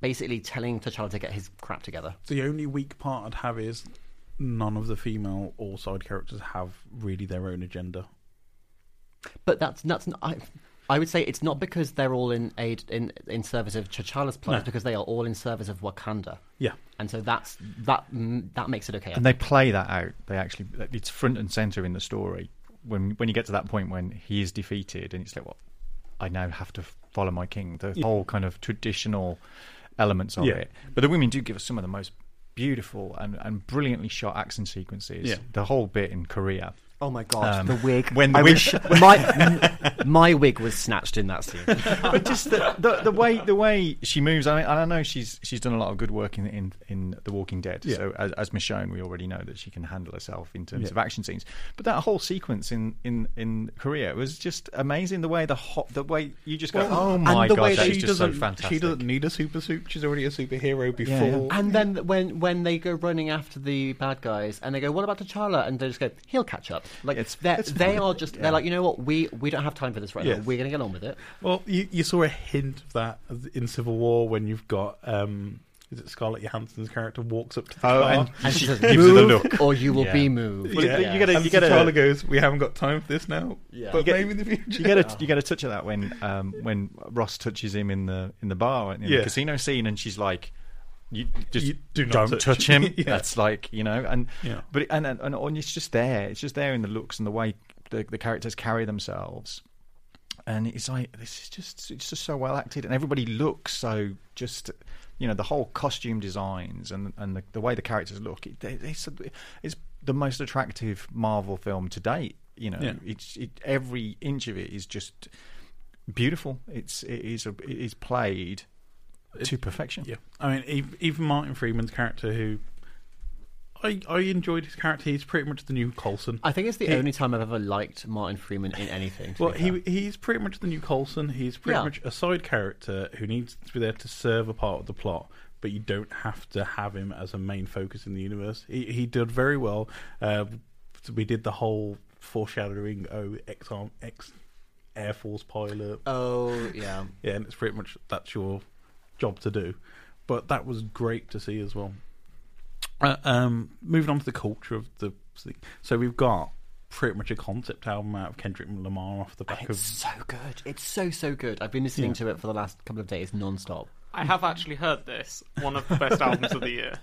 basically telling T'Challa to get his crap together. The only weak part I'd have is none of the female or side characters have really their own agenda. But that's that's not. I, I would say it's not because they're all in aid in in service of T'Challa's plan. No. It's because they are all in service of Wakanda. Yeah, And so that's that that makes it okay. and they play that out. They actually it's front and center in the story when when you get to that point when he is defeated and it's like, what I now have to follow my king. The Yeah. whole kind of traditional elements of Yeah. it. But the women do give us some of the most beautiful and, and brilliantly shot action sequences. Yeah. The whole bit in Korea. Oh my god, Um, the wig! when the I wig- was sh- my my wig was snatched in that scene. but just the, the the way the way she moves. I mean, and I know she's she's done a lot of good work in in, in The Walking Dead. Yeah. So as, as Michonne, we already know that she can handle herself in terms Yeah. of action scenes. But that whole sequence in in in Korea was just amazing. The way the hot the way you just go, Well, oh my the god, that they- is she just so doesn't. fantastic. She doesn't need a super suit. She's already a superhero before. yeah. And then when when they go running after the bad guys, and they go, "What about T'Challa?" and they just go, "He'll catch up." Like It's- they're- it's they fine. are just they're like, you know what? We we don't have time for this right Yeah. now. We're going to get on with it. Well, you, you saw a hint of that in Civil War when you've got um, is it Scarlett Johansson's character walks up to the Oh, car and And she she says, gives her the "Move look. or you will Yeah. be moved. Well, Yeah. you get a, and you get T'Challa a, goes, "We haven't got time for this now, Yeah. but get- maybe in the future." you get a you get a touch of that when um, when Ross touches him in the in the bar in Yeah. the casino scene, and she's like, "You just You do not don't touch touch, him." him." Yeah. That's like you know, and Yeah. but and, and and it's just there. It's just there in the looks and the way the, the characters carry themselves. And it's like this is just it's just so well acted, and everybody looks so just you know the whole costume designs and and the, the way the characters look. It, it's, it's the most attractive Marvel film to date. You know, Yeah. it's it, every inch of it is just beautiful. It's it is a, it is played to perfection. Yeah, I mean, even Martin Freeman's character, who I I enjoyed his character. He's pretty much the new Coulson. I think it's the He- only time I've ever liked Martin Freeman in anything. Well, he fair. he's pretty much the new Coulson. He's pretty Yeah. much a side character who needs to be there to serve a part of the plot, but you don't have to have him as a main focus in the universe. He he did very well. Uh, we did the whole foreshadowing. Oh, ex ex Air Force pilot. Oh yeah. Yeah, and it's pretty much that's your job to do. But that was great to see as well. Uh, um, moving on to the culture of the so we've got pretty much a concept album out of Kendrick Lamar off the back It's of so good. It's so so good. I've been listening Yeah. to it for the last couple of days non-stop. I have actually heard this. One of the best albums of the year.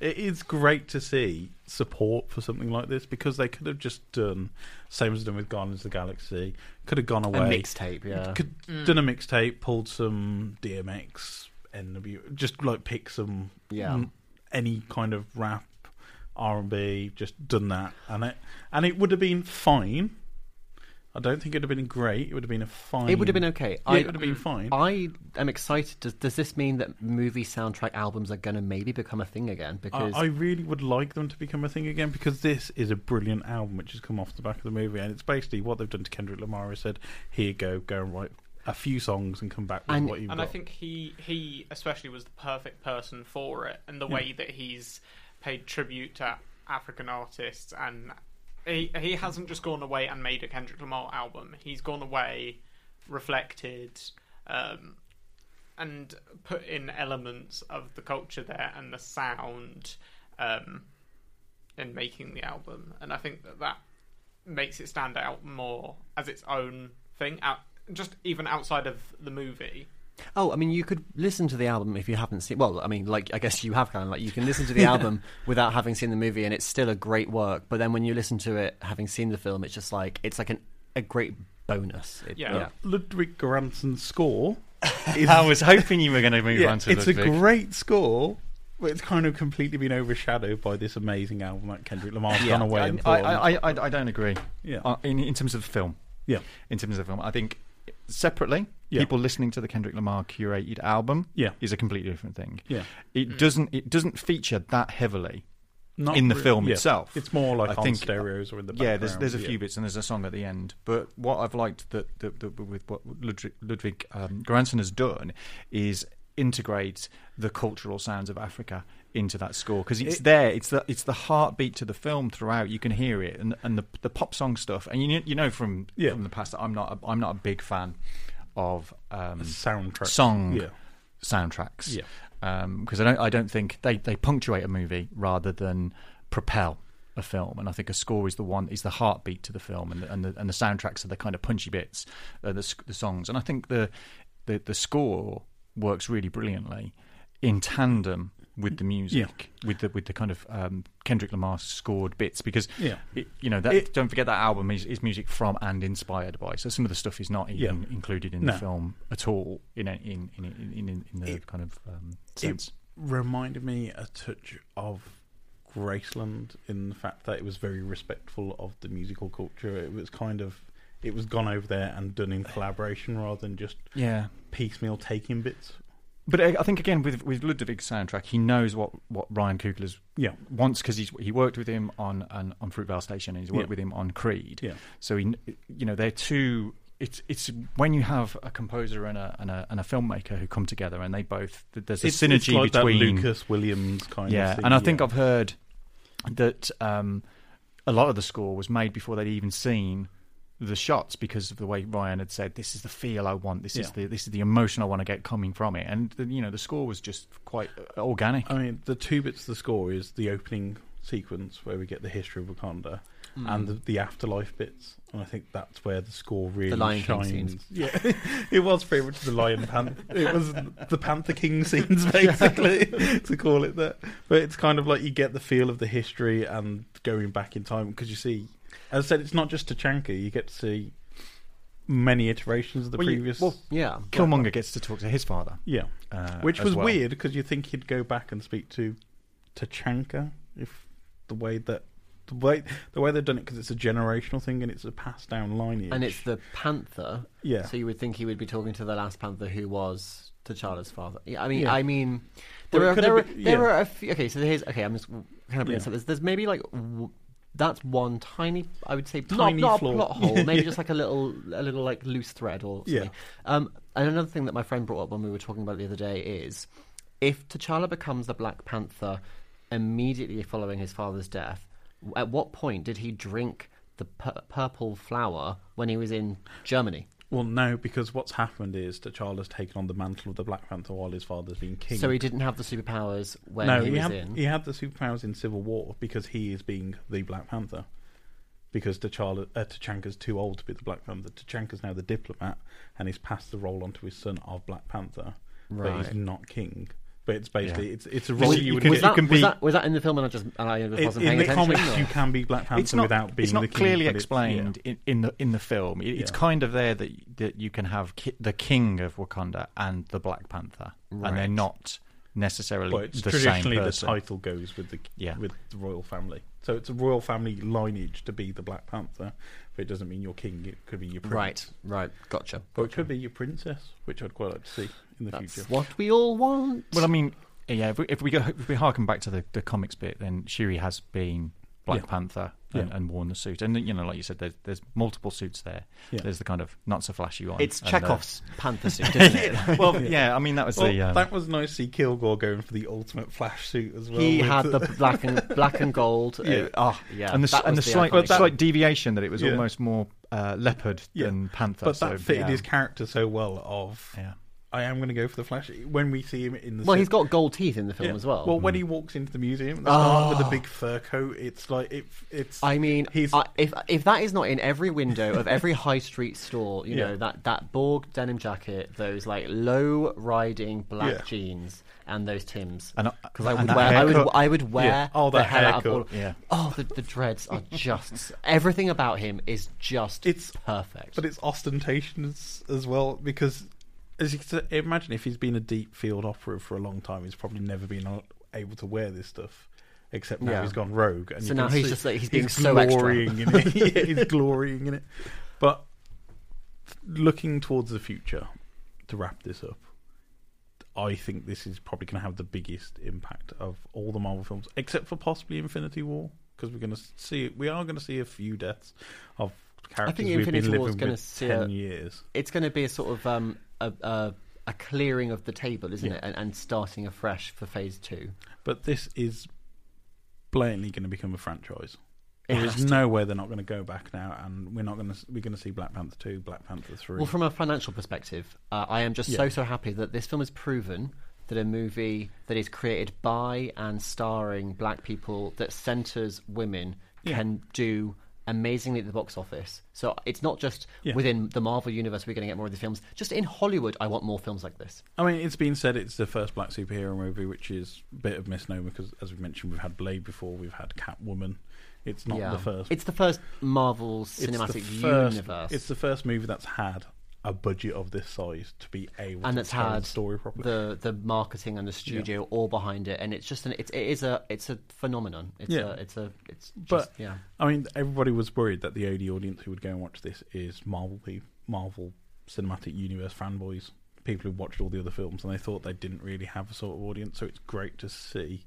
It is great to see support for something like this because they could have just done same as done with Guardians of the Galaxy. Could have gone A away, mixtape, yeah. could done a mixtape, pulled some DMX, NW, just like pick some Yeah. mm, any kind of rap, R and B, just done that, and it and it would have been fine. I don't think it would have been great. It would have been a fine. It would have been okay. Yeah, I, it would have been fine. I am excited. Does, does this mean that movie soundtrack albums are going to maybe become a thing again? I, Because I really would like them to become a thing again because this is a brilliant album which has come off the back of the movie, and it's basically what they've done to Kendrick Lamar. Is said, "Here you go, go and write a few songs and come back with And- what you've and got." I think he he especially was the perfect person for it, and the Yeah. way that he's paid tribute to African artists, and he he hasn't just gone away and made a Kendrick Lamar album. He's gone away, reflected, um, and put in elements of the culture there and the sound um, in making the album, and I think that that makes it stand out more as its own thing out just even outside of the movie oh, I mean, you could listen to the album if you haven't seen. Well, I mean, like I guess you have kind of like you can listen to the album without having seen the movie, and it's still a great work. But then when you listen to it, having seen the film, it's just like it's like an, a great bonus. It- Yeah. Ludwig Göransson's score is I was hoping you were going to move yeah, on to the film. it's a great score. But it's kind of completely been overshadowed by this amazing album that Kendrick Lamar's gone away and I, I. I, I, I don't agree. Yeah. Uh, in, in terms of film, yeah, in terms of film, I think separately, Yeah. people listening to the Kendrick Lamar curated album Yeah. is a completely different thing. yeah. It doesn't it doesn't feature that heavily Not in the re- film yeah. itself. It's more like I on think- stereos or in the background. yeah, there's there's a yeah. few bits and there's a song at the end. But what I've liked that, that, that with what Ludwig, Ludwig um, Göransson has done is integrate the cultural sounds of Africa into that score because it's It- there. It's the it's the heartbeat to the film throughout. You can hear it and and the the pop song stuff. And you know, you know from Yeah. from the past, that I'm not a, I'm not a big fan of um, soundtrack song Yeah, soundtracks. Yeah. because I don't I don't think they they punctuate a movie rather than propel a film, and I think a score is the one is the heartbeat to the film, and the, and the and the soundtracks are the kind of punchy bits, uh, the the songs, and I think the the the score works really brilliantly in tandem with the music, with the with the kind of um, Kendrick Lamar scored bits, because Yeah. it, you know that It- don't forget that album is, is music from and inspired by. So some of the stuff is not even Yeah. included in No. the film at all in a- in in in, in, in the It- kind of um, it sense. reminded me a touch of Graceland in the fact that it was very respectful of the musical culture. It was kind of it was gone over there and done in collaboration rather than just yeah, piecemeal taking bits. But I think again with with Ludwig's soundtrack, he knows what, what Ryan Coogler's Yeah, wants because he's he worked with him on on, on Fruitvale Station and he's worked Yeah. with him on Creed. yeah, So he, you know, they're two. It's it's when you have a composer and a and a, and a filmmaker who come together and they both there's a it's, synergy it's like between Lucas Williams kind yeah, of thing. and I think yeah. I've heard that um, a lot of the score was made before they'd even seen the shots because of the way Ryan had said, "This is the feel I want. This is the this is the emotion I want to get coming from it." And the, you know, the score was just quite uh, organic. I mean, the two bits of the score is the opening sequence where we get the history of Wakanda, and the, the afterlife bits, and I think that's where the score really the Lion King shines. scenes. Yeah, it was very much the Lion Panther. It was the Panther King scenes, basically, to call it that. But it's kind of like you get the feel of the history and going back in time because you see, as I said, it's not just Tachanka. You get to see many iterations of the Well, you- previous. well, Yeah. Killmonger gets to talk to his father, yeah, uh, which as was well. weird because you think he'd go back and speak to Tachanka if the way that the way the way they've done it because it's a generational thing and it's a passed down lineage And it's the Panther, yeah so you would think he would be talking to the last Panther who was T'Challa's father. Yeah, I mean, Yeah. I mean, Well, there it are could there, are, have been- there yeah. are a few. Okay, so here's okay. I'm just kind of bringing Yeah. this up. There's, there's maybe like w- that's one tiny, I would say, Tiny not, not a plot hole. Maybe Yeah. just like a little, a little like loose thread or Yeah. something. Um, and another thing that my friend brought up when we were talking about the other day is if T'Challa becomes the Black Panther immediately following his father's death, at what point did he drink the pu- purple flower when he was in Germany? Well no because what's happened is that T'Challa has taken on the mantle of the Black Panther while his father's been king. So he didn't have the superpowers when no he, was had in. he had the superpowers in Civil War because he is being the Black Panther. Because T'Challa uh, T'Chanka's too old to be the Black Panther. T'Chanka's now the diplomat and he's passed the role on to his son of Black Panther but he's not king but it's basically Yeah. it's it's a Well, role you you would can- was, get- that, can was, be- that, was that in the film and I just and I just In- wasn't in paying the attention? comics, or- you can be Black Panther it's not, without being it's not the king, clearly but it's- explained yeah. in, in the in the film. It- It's Yeah. kind of there that that you can have ki- the king of Wakanda and the Black Panther, and they're not necessarily But it's the same traditionally the title goes with the Yeah. with the royal family. So it's a royal family lineage to be the Black Panther, but it doesn't mean you're king. It could be your prince. Right, right, gotcha. Or it could be your princess, which I'd quite like to see in the That's future. what we all want. Well, I mean, yeah. If we, if we go, if we harken back to the, the comics bit, then Shuri has been Black Yeah. Panther and, Yeah. and worn the suit, and you know, like you said, there's, there's multiple suits there. Yeah. There's the kind of not so flashy one. it's and, uh, Chekhov's panther suit, isn't it? well, yeah. I mean, that was Well, the. Um, that was nice to see Kilgore going for the ultimate Flash suit as well. he had the black and black and gold. uh, oh, yeah. and the, that and the was slight, iconic that- slight deviation that it was Yeah. almost more uh, leopard Yeah. than panther. but so, that fitted yeah. his character so well. Of Yeah. I am going to go for the Flash when we see him in the. Well, suit- he's got gold teeth in the film Yeah. as well. Well, when he walks into the museum the start with the Oh. big fur coat, it's like it, it's. I mean, He's- I, if if that is not in every window of every high street store, you Yeah. know that that Borg denim jacket, those like low riding black Yeah. jeans, and those Tims. And, uh, Because I and would that wear, I would, haircut. I would wear Yeah. Oh, the that hell out of all. haircut. Yeah. Oh, the, the dreads are just everything about him is just It's- perfect. but it's ostentatious as, as well because, as you can imagine if he's been a deep field operative for a long time, he's probably never been able to wear this stuff. Except now Yeah. he's gone rogue, and So now he's just like- he's being so extra. glorying in it. yeah, he's glorying in it. But looking towards the future, to wrap this up, I think this is probably going to have the biggest impact of all the Marvel films, except for possibly Infinity War, because we're going to see we are going to see a few deaths of characters we've Infinity been War is living gonna with see ten a- years. it's going to be a sort of um, a, a a clearing of the table, isn't Yeah. it? And, and starting afresh for Phase Two. But this is blatantly going to become a franchise. It There is no way they're not going to go back now, and we're not going to. We're going to see Black Panther two, Black Panther three. Well, from a financial perspective, uh, I am just so so happy that this film has proven that a movie that is created by and starring black people that centers women Yeah. can do amazingly at the box office. So it's not just Yeah. within the Marvel universe we're going to get more of the films. Just in Hollywood, I want more films like this. I mean, it's been said it's the first black superhero movie, which is a bit of misnomer because, as we mentioned, we've had Blade before, we've had Catwoman. It's not Yeah. the first. It's the first Marvel it's cinematic first- universe. It's the first movie that's had a budget of this size to be able and to that's tell had the story properly. the the marketing and the studio all behind it, and it's just an it's it is a it's a phenomenon. It's Yeah. a, it's a it's just, But- yeah. I mean, everybody was worried that the only audience who would go and watch this is Marvel, Marvel Cinematic Universe fanboys, people who watched all the other films, and they thought they didn't really have a sort of audience. So it's great to see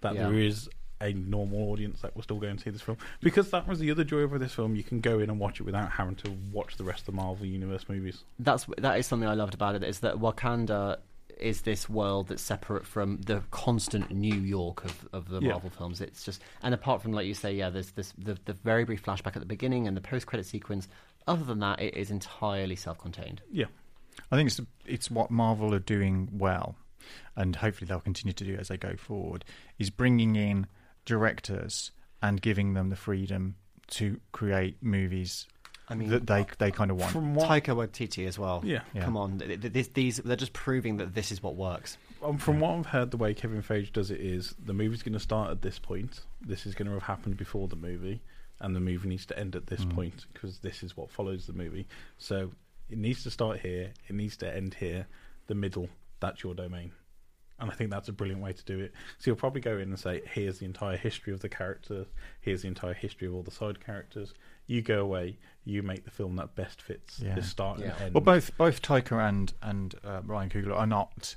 that Yeah. there is a normal audience that will still go and see this film because that was the other joy of this film. You can go in and watch it without having to watch the rest of the Marvel Universe movies. that's that is something I loved about it is that Wakanda is this world that's separate from the constant New York of, of the Yeah. Marvel films. It's just and apart from like you say, yeah, there's this the, the very brief flashback at the beginning and the post credit sequence. other than that, it is entirely self-contained. Yeah. I think it's it's what Marvel are doing well, and hopefully they'll continue to do as they go forward. Is bringing in directors and giving them the freedom to create movies I mean, that they they kind of want. From what Taika Waititi as well. Yeah. Yeah. Come on, th- th- this, these they're just proving that this is what works. um, from what I've heard, the way Kevin Feige does it is the movie's going to start at this point. This is going to have happened before the movie, and the movie needs to end at this Mm. point because this is what follows the movie. So it needs to start here. It needs to end here. The middle, that's your domain. And I think that's a brilliant way to do it. So you'll probably go in and say, "Here's the entire history of the character. Here's the entire history of all the side characters." You go away. You make the film that best fits Yeah. this start Yeah. and end. Well, both both Taika and and uh, Ryan Coogler are not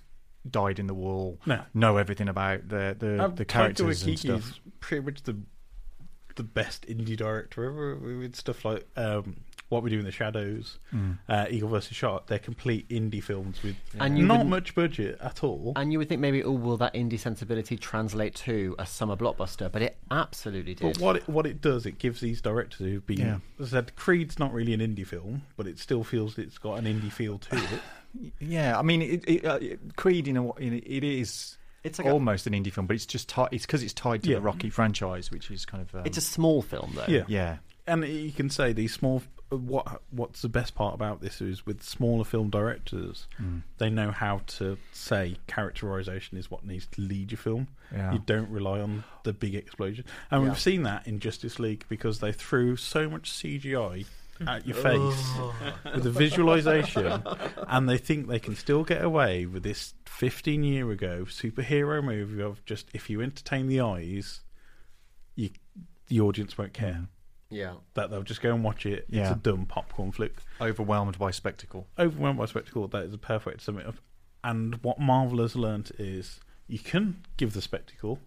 died in the wall. no, Know everything about the the, Um, the Taika characters and Waititi stuff. is pretty much the the best indie director ever with stuff like um, What We Do in the Shadows, Mm. uh, Eagle vs Shark. They're complete indie films with And you not much budget at all. And you would think maybe, oh, will that indie sensibility translate to a summer blockbuster? But it absolutely did. But what it, what it does, it gives these directors who've been, Yeah. as I said, Creed's not really an indie film, but it still feels it's got an indie feel to it. Yeah, I mean, it, it, uh, Creed in a wa- in a- it is It's like a, almost an indie film, but it's just ti- it's because it's tied to Yeah. the Rocky franchise, which is kind of um, it's a small film though. Yeah. yeah, and you can say these small. What what's the best part about this is with smaller film directors, Mm. they know how to say characterization is what needs to lead your film. yeah. You don't rely on the big explosion. And Yeah. we've seen that in Justice League because they threw so much CGI at your face with the visualization, and they think they can still get away with this 15 year ago superhero movie of just if you entertain the eyes, you the audience won't care. Yeah. That they'll just go and watch it. It's Yeah. a dumb popcorn flick. overwhelmed by spectacle. Overwhelmed by spectacle, that is a perfect way to sum it up. And what Marvel has learnt is you can give the spectacle,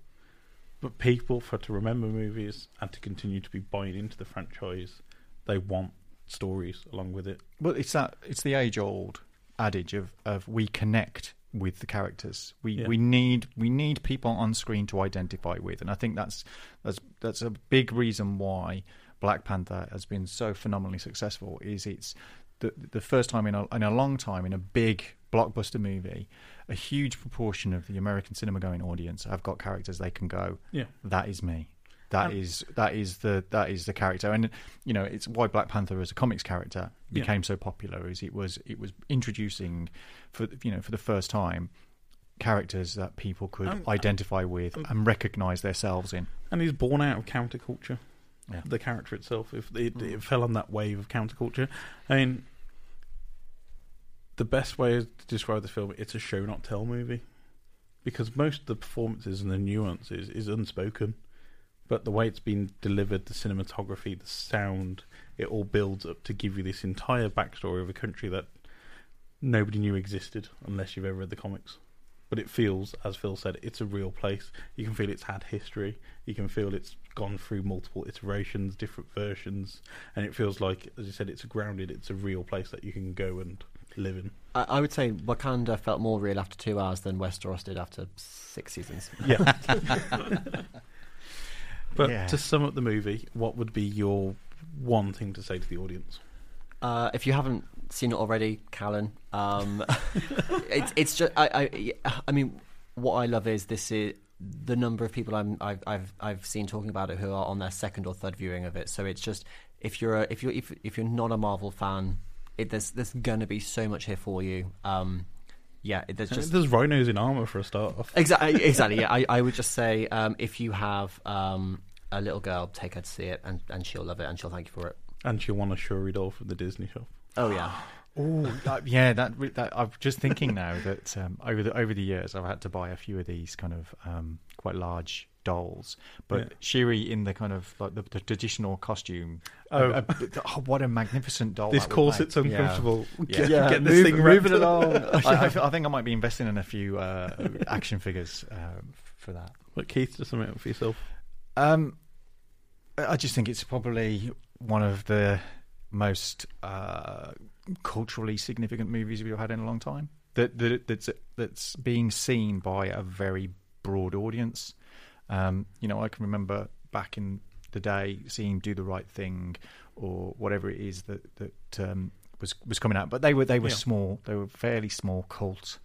but people, for to remember movies and to continue to be buying into the franchise, they want stories along with it. Well, it's that it's the age old adage of, of we connect with the characters. We Yeah. we need we need people on screen to identify with, and I think that's that's that's a big reason why Black Panther has been so phenomenally successful. Is it's the the first time in a in a long time in a big blockbuster movie, a huge proportion of the American cinema going audience have got characters they can go. Yeah. That is me. That And- is that is the that is the character, and you know it's why Black Panther as a comics character Yeah. became so popular. Is it was it was introducing for you know for the first time characters that people could Um, identify with and recognize themselves in. And he's born out of counterculture. Yeah. The character itself, if it, it mm. fell on that wave of counterculture. I mean, the best way to describe the film, it's a show not tell movie, because most of the performances and the nuances is unspoken, but the way it's been delivered, the cinematography, the sound, it all builds up to give you this entire backstory of a country that nobody knew existed unless you've ever read the comics. But it feels, as Phil said, it's a real place. You can feel it's had history. You can feel it's gone through multiple iterations, different versions, and it feels like, as you said, it's grounded. It's a real place that you can go and live in. I, I would say Wakanda felt more real after two hours than Westeros did after six seasons. Yeah. but Yeah. to sum up the movie, what would be your one thing to say to the audience? Uh, if you haven't seen it already, Callum, um, it's it's just I, I I mean what I love is this is the number of people I'm, I've I've I've seen talking about it who are on their second or third viewing of it. So it's just if you're a, if you are if if you're not a Marvel fan, it, there's there's gonna be so much here for you. Um, yeah, it, there's just There's rhinos in armor for a start off. Exactly. Exactly. Yeah. I, I would just say um, if you have um, a little girl, take her to see it, and, and she'll love it, and she'll thank you for it. And she'll want a Shuri doll from the Disney shop. Oh yeah. Oh, yeah. That, that I'm just thinking now that um, over the over the years I've had to buy a few of these kind of um, quite large dolls, but Yeah. Shuri in the kind of like the, the traditional costume. Oh. Uh, oh, what a magnificent doll! this that would corset's make. uncomfortable. Yeah. Get, Yeah. get this thing wrapped up. along. I, I, I think I might be investing in a few uh, action figures uh, for that. But Keith, just something up for yourself. Um, I I just think it's probably one of the most uh, culturally significant movies we've had in a long time. That, that that's that's being seen by a very broad audience. Um, you know, I can remember back in the day seeing "Do the Right Thing" or whatever it is that that um, was was coming out. But they were they were Yeah. small. They were fairly small cult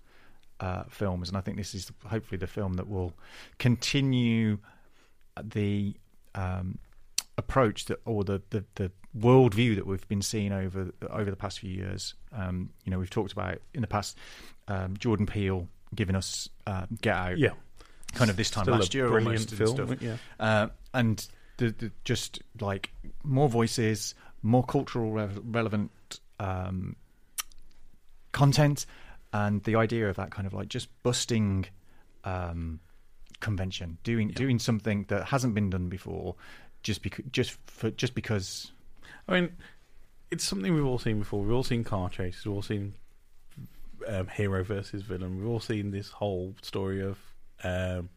uh, films, and I think this is hopefully the film that will continue the um, approach that or the, the the worldview that we've been seeing over over the past few years. Um, you know, we've talked about in the past um, Jordan Peele giving us uh, Get Out, Yeah, kind of this time Still last year, brilliant almost, and film. stuff. Yeah, Uh, and the, the, just like more voices, more cultural re- relevant um, content, and the idea of that kind of like just busting um, convention, doing Yeah. doing something that hasn't been done before, just because just for just because. I mean, it's something we've all seen before. We've all seen car chases. We've all seen um, hero versus villain. We've all seen this whole story of um,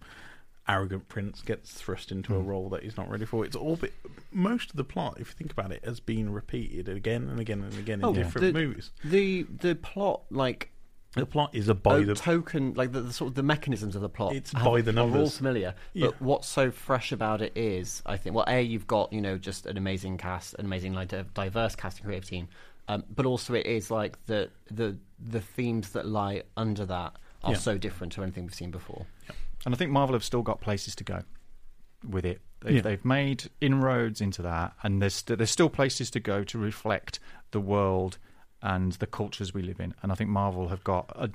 arrogant prince gets thrust into a Mm. role that he's not ready for. It's all bit, most of the plot, if you think about it, has been repeated again and again and again in Oh, different the- movies. The the plot, like The plot is a by oh, the token, like the, the sort of the mechanisms of the plot. It's have- by the Are all numbers. familiar, Yeah. but what's so fresh about it is, I think, well, a you've got you know just an amazing cast, an amazing like di- diverse cast and creative team, um, but also it is like the the the themes that lie under that are Yeah. so different to anything we've seen before. And I think Marvel have still got places to go with it. They've, Yeah. they've made inroads into that, and there's st- there's still places to go to reflect the world and the cultures we live in. And I think Marvel have got a,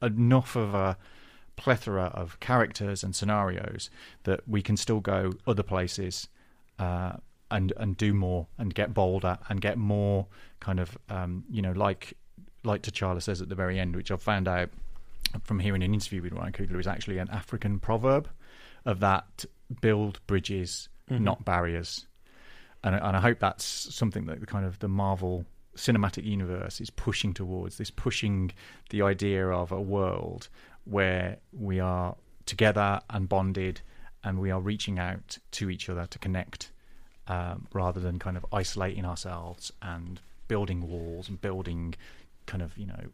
a, enough of a plethora of characters and scenarios that we can still go other places uh, and and do more and get bolder and get more kind of um, you know like like T'Challa says at the very end, which I've found out from hearing an interview with Ryan Coogler is actually an African proverb of that build bridges, Mhm. not barriers. And, I- and I hope that's something that the kind of the Marvel cinematic universe is pushing towards this pushing the idea of a world where we are together and bonded and we are reaching out to each other to connect um, rather than kind of isolating ourselves and building walls and building kind of you know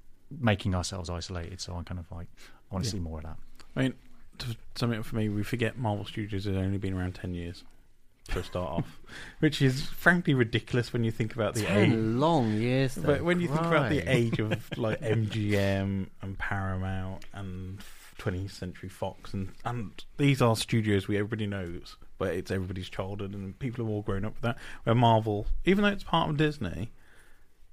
making ourselves isolated. So i'm kind of like i want to Yeah. see more of that. I mean, to sum it up for me, we forget Marvel Studios has only been around 10 years for a start off, which is frankly ridiculous when you think about the age. Long years, though. But when you think about the age of like MGM and Paramount and 20th Century Fox, and, and these are studios we everybody knows, but it's everybody's childhood, and people have all grown up with that. Where Marvel, even though it's part of Disney,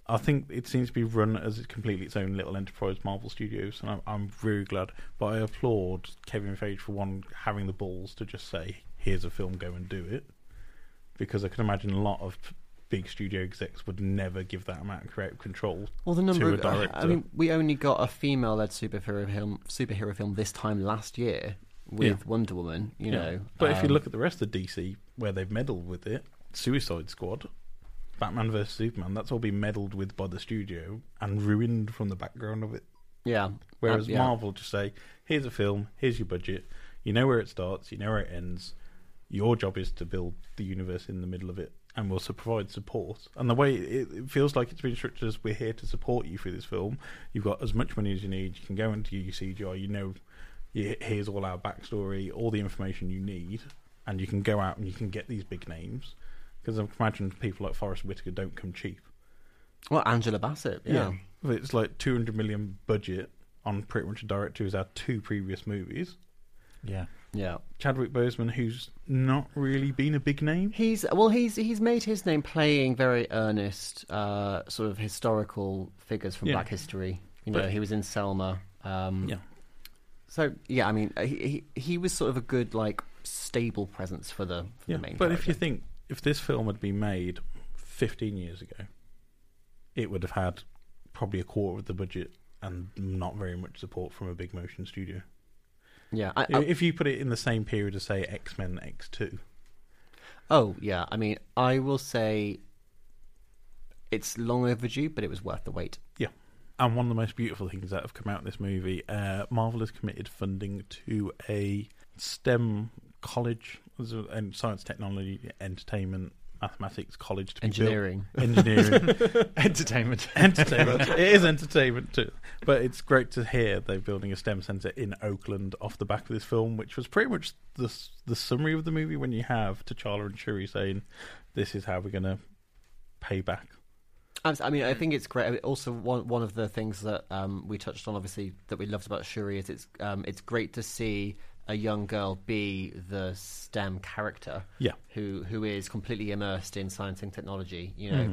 I think it seems to be run as it's completely its own little enterprise, Marvel Studios, and I'm, I'm very glad. But I applaud Kevin Feige for one having the balls to just say, "Here's a film, go and do it," because I can imagine a lot of big studio execs would never give that amount of creative control. Well, the number of, I mean, we only got a female-led superhero film, superhero film this time last year with Yeah. Wonder Woman. You Yeah. know, But if you um, look at the rest of DC, where they've meddled with it, Suicide Squad, Batman vs Superman, that's all been meddled with by the studio and ruined from the background of it. yeah, Whereas uh, yeah. Marvel just say, "Here's a film, here's your budget, you know where it starts, you know where it ends. Your job is to build the universe in the middle of it, and we'll provide support." And the way it, it feels like it's been structured as we're here to support you through this film. You've got as much money as you need. You can go into your CGI. You know, you, here's all our backstory, all the information you need, and you can go out and you can get these big names. Because I imagine people like Forest Whitaker don't come cheap. well, Angela Bassett. Yeah, If It's like 200 million budget on pretty much a director who's had two previous movies. yeah yeah. Chadwick Boseman, who's not really been a big name. He's well, he's he's made his name playing very earnest, uh, sort of historical figures from Yeah. Black history. You know, But- he was in Selma. Um, Yeah. So yeah, I mean, he, he he was sort of a good like stable presence for the, for Yeah. the main. But if you think, if this film had been made 15 years ago, it would have had probably a quarter of the budget and not very much support from a big motion studio. Yeah, I, I, if you put it in the same period as, say, X Men X2, oh yeah, I mean, I will say it's long overdue, but it was worth the wait. Yeah, and one of the most beautiful things that have come out of this movie, uh, Marvel has committed funding to a STEM college, and science, technology, entertainment, mathematics college to be Engineering. built. Engineering, entertainment entertainment. it is entertainment too, but it's great to hear they're building a STEM center in Oakland off the back of this film, which was pretty much the the summary of the movie when you have T'Challa and Shuri saying, "This is how we're gonna." pay back." I mean, I think it's great. Also, one one of the things that um, we touched on, obviously, that we loved about Shuri is it's um, it's great to see a young girl be the STEM character, Yeah. who who is completely immersed in science and technology. You know,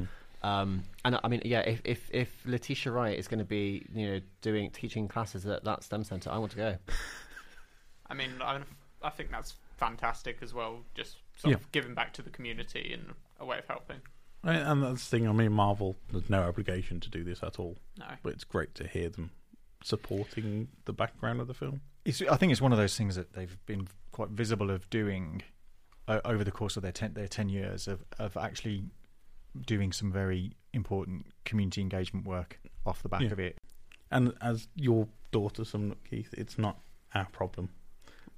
Mhm. um, and I mean, yeah, if if, if Letitia Wright is going to be you know doing teaching classes at that STEM center, I want to go. I mean, I, I think that's fantastic as well. Just sort of giving back to the community in a way of helping. And that's the thing. I mean, Marvel. There's no obligation to do this at all, No. but it's great to hear them supporting the background of the film. It's, I think it's one of those things that they've been quite visible of doing uh, over the course of their ten, their ten years of of actually doing some very important community engagement work off the back Yeah. of it. And as your daughter summed up, Keith, it's not our problem,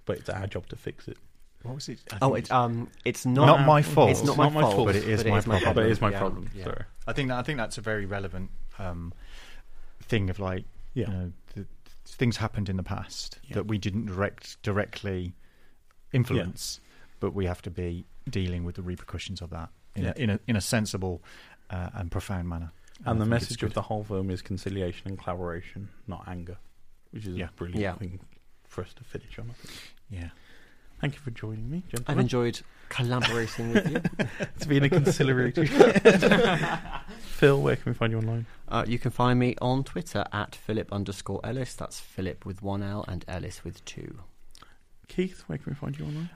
but it's our job to fix it. What was it? Oh, think it's um, it's not, Not my fault. It's not my, Not my fault, but it is my problem. But it is my yeah, problem. yeah. Sorry. I think that, I think that's a very relevant um, thing of like Yeah. you know the, things happened in the past Yeah. that we didn't direct directly influence, but we have to be dealing with the repercussions of that in Yeah. a in a in a sensible uh, and profound manner. And the I think it's message of the whole film is conciliation and collaboration, not anger, which is Yeah. a brilliant Yeah. thing for us to finish on. I think. yeah. Thank you for joining me, gentlemen. I've enjoyed collaborating with you. It's been a conciliatory. Phil, where can we find you online? Uh, you can find me on Twitter at Philip underscore Ellis. That's Philip with one L and Ellis with two. Keith, where can we find you online?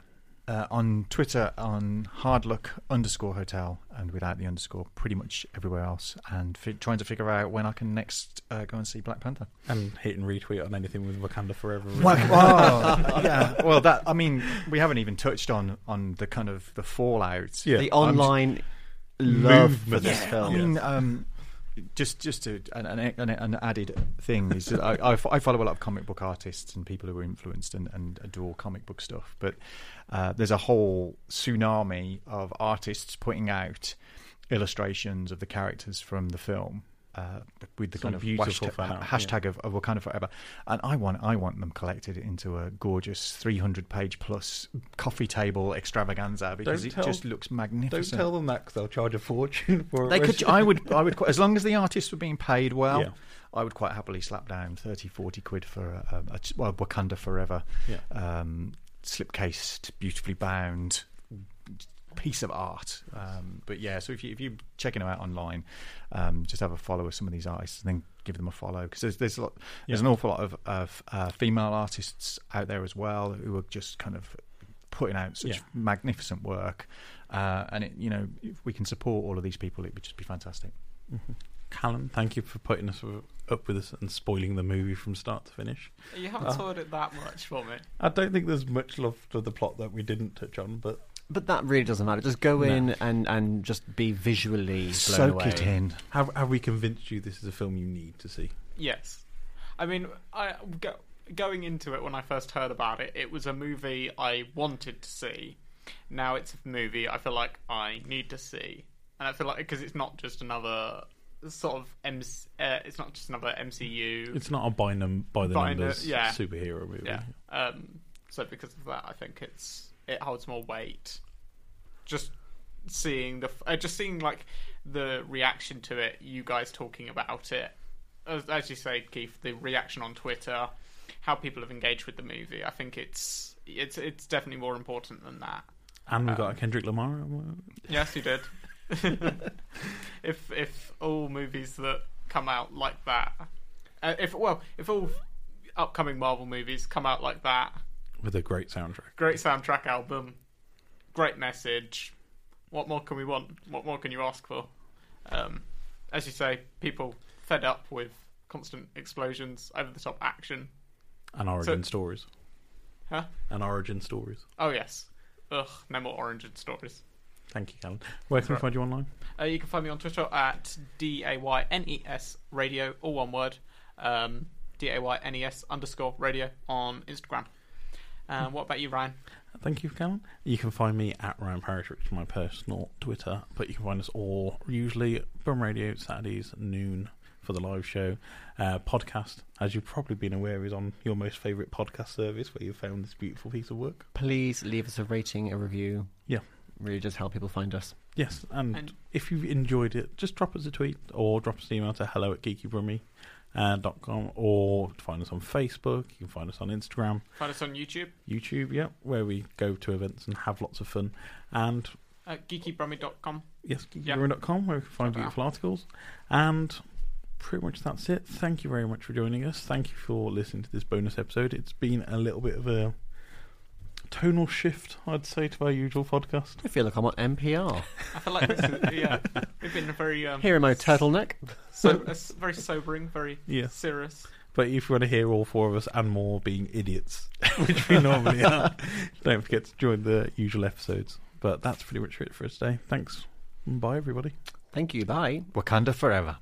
Uh, on Twitter on hardluck underscore hotel and without the underscore pretty much everywhere else and fi- trying to figure out when I can next uh, go and see Black Panther. And hit and retweet on anything with Wakanda Forever. Well, oh, yeah. Well, that I mean, we haven't even touched on on the kind of the fallout. Yeah. the I'm- online love for this Yeah. I film. mean, um, just just to, an, an, an added thing is I I follow a lot of comic book artists and people who are influenced and, and adore comic book stuff. But uh, there's a whole tsunami of artists putting out illustrations of the characters from the film. Uh, with the Some kind of beautiful hashtag, hashtag of, of Wakanda Forever, and I want I want them collected into a gorgeous 300 page plus coffee table extravaganza because Don't it tell- just looks magnificent. Don't tell them that because they'll charge a fortune for it. They could. I would. I would. As long as the artists were being paid well, Yeah. I would quite happily slap down 30, 40 quid for a, a, a well, Wakanda Forever, Yeah. um, slip-cased, beautifully bound piece of art. Um, but yeah, so if you if you're checking them out online, um, just have a follow of some of these artists and then give them a follow because there's there's a lot, there's Yeah. an awful lot of, of uh, female artists out there as well who are just kind of putting out such Yeah. magnificent work. Uh, and it, you know, if we can support all of these people, it would just be fantastic. Mhm. Callum, thank you for putting us up with us and spoiling the movie from start to finish. You haven't spoiled it that much for me. I don't think there's much left of the plot that we didn't touch on, but But that really doesn't matter. Just go No. in and, and just be visually blown Soak away. it in. have, have we convinced you this is a film you need to see? Yes, I mean, I go, going into it when I first heard about it, it was a movie I wanted to see. Now it's a movie I feel like I need to see, and I feel like because it's not just another sort of MC, uh, it's not just another MCU. It's not a by, num- by the By nu- numbers yeah. superhero movie. yeah. Um, so because of that, I think it's it holds more weight. Just seeing the uh, just seeing like the reaction to it, you guys talking about it, as, as you say, Keith, the reaction on Twitter, how people have engaged with the movie. I think it's it's it's definitely more important than that. And we've got Um, a Kendrick Lamar. Yes, you did. if if all movies that come out like that, uh, if well, if all upcoming Marvel movies come out like that, with a great soundtrack. great soundtrack album, great message. What more can we want? What more can you ask for? Um, as you say, people fed up with constant explosions, over the top action. And origin stories. Huh? And origin stories. Oh yes. Ugh, no more origin stories. Thank you, Callum. Where can we Right. find you online? Uh, you can find me on Twitter at D A Y N E S Radio, all one word. Um, D A Y N E S underscore radio on Instagram. Um, what about you, Ryan? Thank you, Callum. You can find me at Ryan Parrish, which is my personal Twitter, but you can find us all usually Brum Radio Saturdays noon for the live show. Uh, podcast, as you've probably been aware, is on your most favourite podcast service where you found this beautiful piece of work. Please leave us a rating, a review. Yeah. Really does help people find us. Yes, and, And- if you've enjoyed it, just drop us a tweet or drop us an email to hello at geekybrummy. Uh, dot com or find us on Facebook. You can find us on Instagram, Find us on YouTube YouTube, yeah, where we go to events and have lots of fun. And at geekybrummy.com. yes, geekybrummy.com where we can find beautiful articles. And pretty much that's it. Thank you very much for joining us. Thank you for listening to this bonus episode. It's been a little bit of a tonal shift, I'd say, to our usual podcast. I feel like I'm on NPR. I feel like this is, yeah, we've been very um, Here in my turtleneck. so, uh, very sobering, very Yes. serious. But if you want to hear all four of us and more being idiots, which we normally are, don't forget to join the usual episodes. But that's pretty much it for us today. Thanks. Bye, everybody. Thank you. Bye. Wakanda forever.